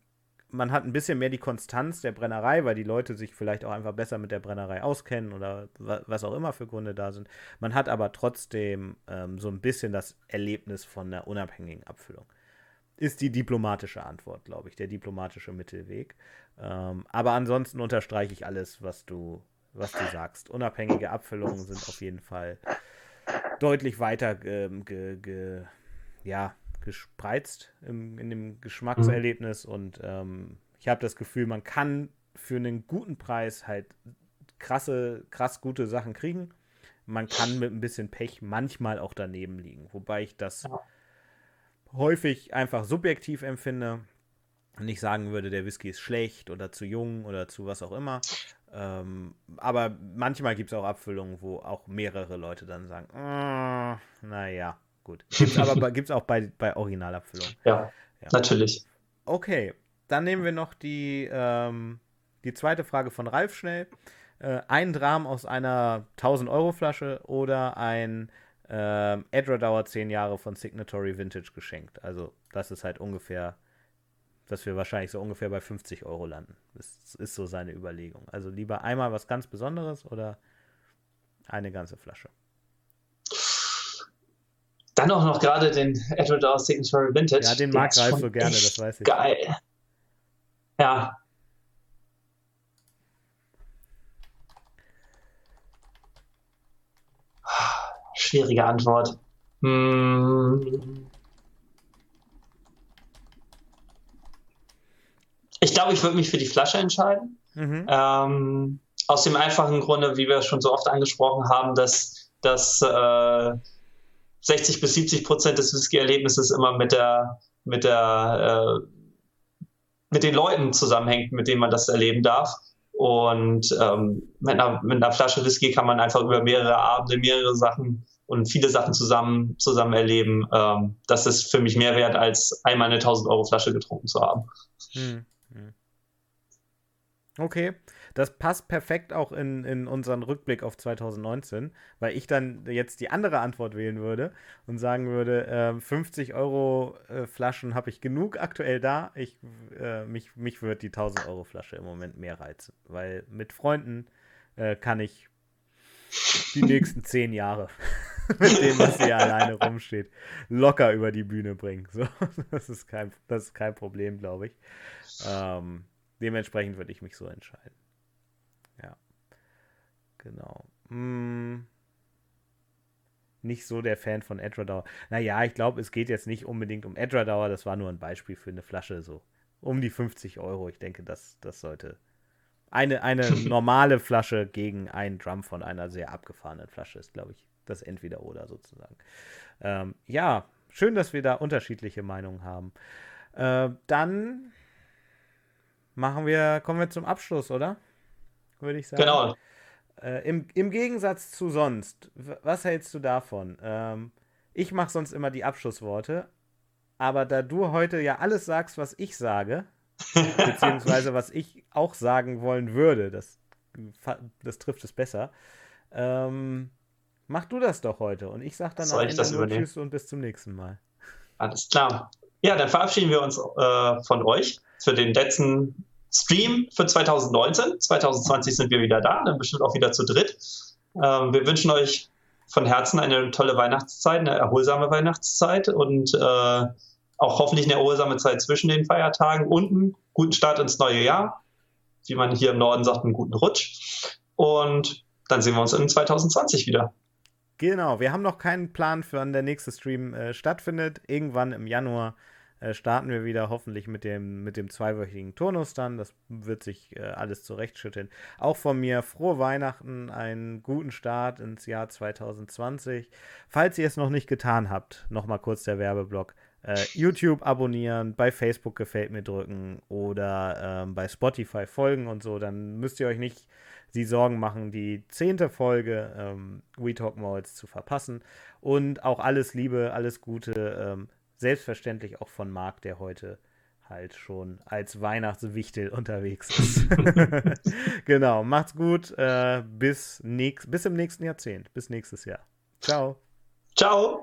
man hat ein bisschen mehr die Konstanz der Brennerei, weil die Leute sich vielleicht auch einfach besser mit der Brennerei auskennen oder was auch immer für Gründe da sind. Man hat aber trotzdem ähm, so ein bisschen das Erlebnis von einer unabhängigen Abfüllung. Ist die diplomatische Antwort, glaube ich, der diplomatische Mittelweg. Ähm, aber ansonsten unterstreiche ich alles, was du, was du sagst. Unabhängige Abfüllungen sind auf jeden Fall deutlich weiter ähm, ge, ge, ja, gespreizt im, in dem Geschmackserlebnis mhm. und ähm, ich habe das Gefühl, man kann für einen guten Preis halt krasse, krass gute Sachen kriegen. Man kann mit ein bisschen Pech manchmal auch daneben liegen, wobei ich das ja. häufig einfach subjektiv empfinde und nicht sagen würde, der Whisky ist schlecht oder zu jung oder zu was auch immer. Ähm, aber manchmal gibt es auch Abfüllungen, wo auch mehrere Leute dann sagen, oh, naja, Gut. Gibt's aber gibt's auch bei, bei Originalabfüllung. Ja, ja, natürlich. Okay, dann nehmen wir noch die, ähm, die zweite Frage von Ralf schnell. Äh, ein Dram aus einer 1000-Euro-Flasche oder ein äh, Edradauer 10 Jahre von Signatory Vintage geschenkt. Also, das ist halt ungefähr, dass wir wahrscheinlich so ungefähr bei 50 Euro landen. Das ist so seine Überlegung. Also lieber einmal was ganz Besonderes oder eine ganze Flasche. Dann auch noch gerade den Edward Dower Signature Vintage. Ja, den mag Ralf so gerne, das weiß ich. Geil. Ja. Schwierige Antwort. Hm. Ich glaube, ich würde mich für die Flasche entscheiden. Mhm. Ähm, aus dem einfachen Grunde, wie wir schon so oft angesprochen haben, dass, dass äh, 60 bis 70 Prozent des Whisky-Erlebnisses immer mit der, mit der, äh, mit den Leuten zusammenhängt, mit denen man das erleben darf. Und ähm, mit, einer, mit einer Flasche Whisky kann man einfach über mehrere Abende mehrere Sachen und viele Sachen zusammen, zusammen erleben. Ähm, das ist für mich mehr wert, als einmal eine 1000 Euro Flasche getrunken zu haben. Hm, hm. Okay, das passt perfekt auch in, in unseren Rückblick auf 2019, weil ich dann jetzt die andere Antwort wählen würde und sagen würde, äh, 50 Euro äh, Flaschen habe ich genug aktuell da. Ich, äh, mich, mich würde die 1000 Euro Flasche im Moment mehr reizen, weil mit Freunden äh, kann ich die nächsten zehn Jahre mit dem, was hier alleine rumsteht, locker über die Bühne bringen. So, das, ist kein, das ist kein Problem, glaube ich. Ähm, dementsprechend würde ich mich so entscheiden. Genau. Hm. Nicht so der Fan von Edradauer. Naja, ich glaube, es geht jetzt nicht unbedingt um Edradauer. Das war nur ein Beispiel für eine Flasche so. Um die 50 Euro. Ich denke, das, das sollte. Eine, eine normale Flasche gegen einen Drum von einer sehr abgefahrenen Flasche ist, glaube ich, das Entweder-Oder sozusagen. Ähm, ja, schön, dass wir da unterschiedliche Meinungen haben. Äh, dann machen wir, kommen wir zum Abschluss, oder? Würde ich sagen. Genau. Äh, im, Im Gegensatz zu sonst, was hältst du davon? Ähm, ich mache sonst immer die Abschlussworte, aber da du heute ja alles sagst, was ich sage, beziehungsweise was ich auch sagen wollen würde, das, das trifft es besser, ähm, mach du das doch heute und ich sag dann Soll ich das nur Tschüss und bis zum nächsten Mal. Alles klar. Ja, dann verabschieden wir uns äh, von euch für den letzten Stream für 2019. 2020 sind wir wieder da, dann bestimmt auch wieder zu dritt. Ähm, wir wünschen euch von Herzen eine tolle Weihnachtszeit, eine erholsame Weihnachtszeit und äh, auch hoffentlich eine erholsame Zeit zwischen den Feiertagen und einen guten Start ins neue Jahr. Wie man hier im Norden sagt, einen guten Rutsch. Und dann sehen wir uns in 2020 wieder. Genau, wir haben noch keinen Plan für wann der nächste Stream äh, stattfindet. Irgendwann im Januar äh, starten wir wieder hoffentlich mit dem, mit dem zweiwöchigen Turnus dann. Das wird sich äh, alles zurechtschütteln. Auch von mir frohe Weihnachten, einen guten Start ins Jahr 2020. Falls ihr es noch nicht getan habt, nochmal kurz der Werbeblock. Äh, YouTube abonnieren, bei Facebook gefällt mir drücken oder ähm, bei Spotify folgen und so, dann müsst ihr euch nicht die Sorgen machen, die zehnte Folge ähm, We Talk Malls zu verpassen. Und auch alles Liebe, alles Gute ähm, selbstverständlich auch von Marc, der heute halt schon als Weihnachtswichtel unterwegs ist. genau, macht's gut. Äh, bis, nächst, bis im nächsten Jahrzehnt. Bis nächstes Jahr. Ciao. Ciao.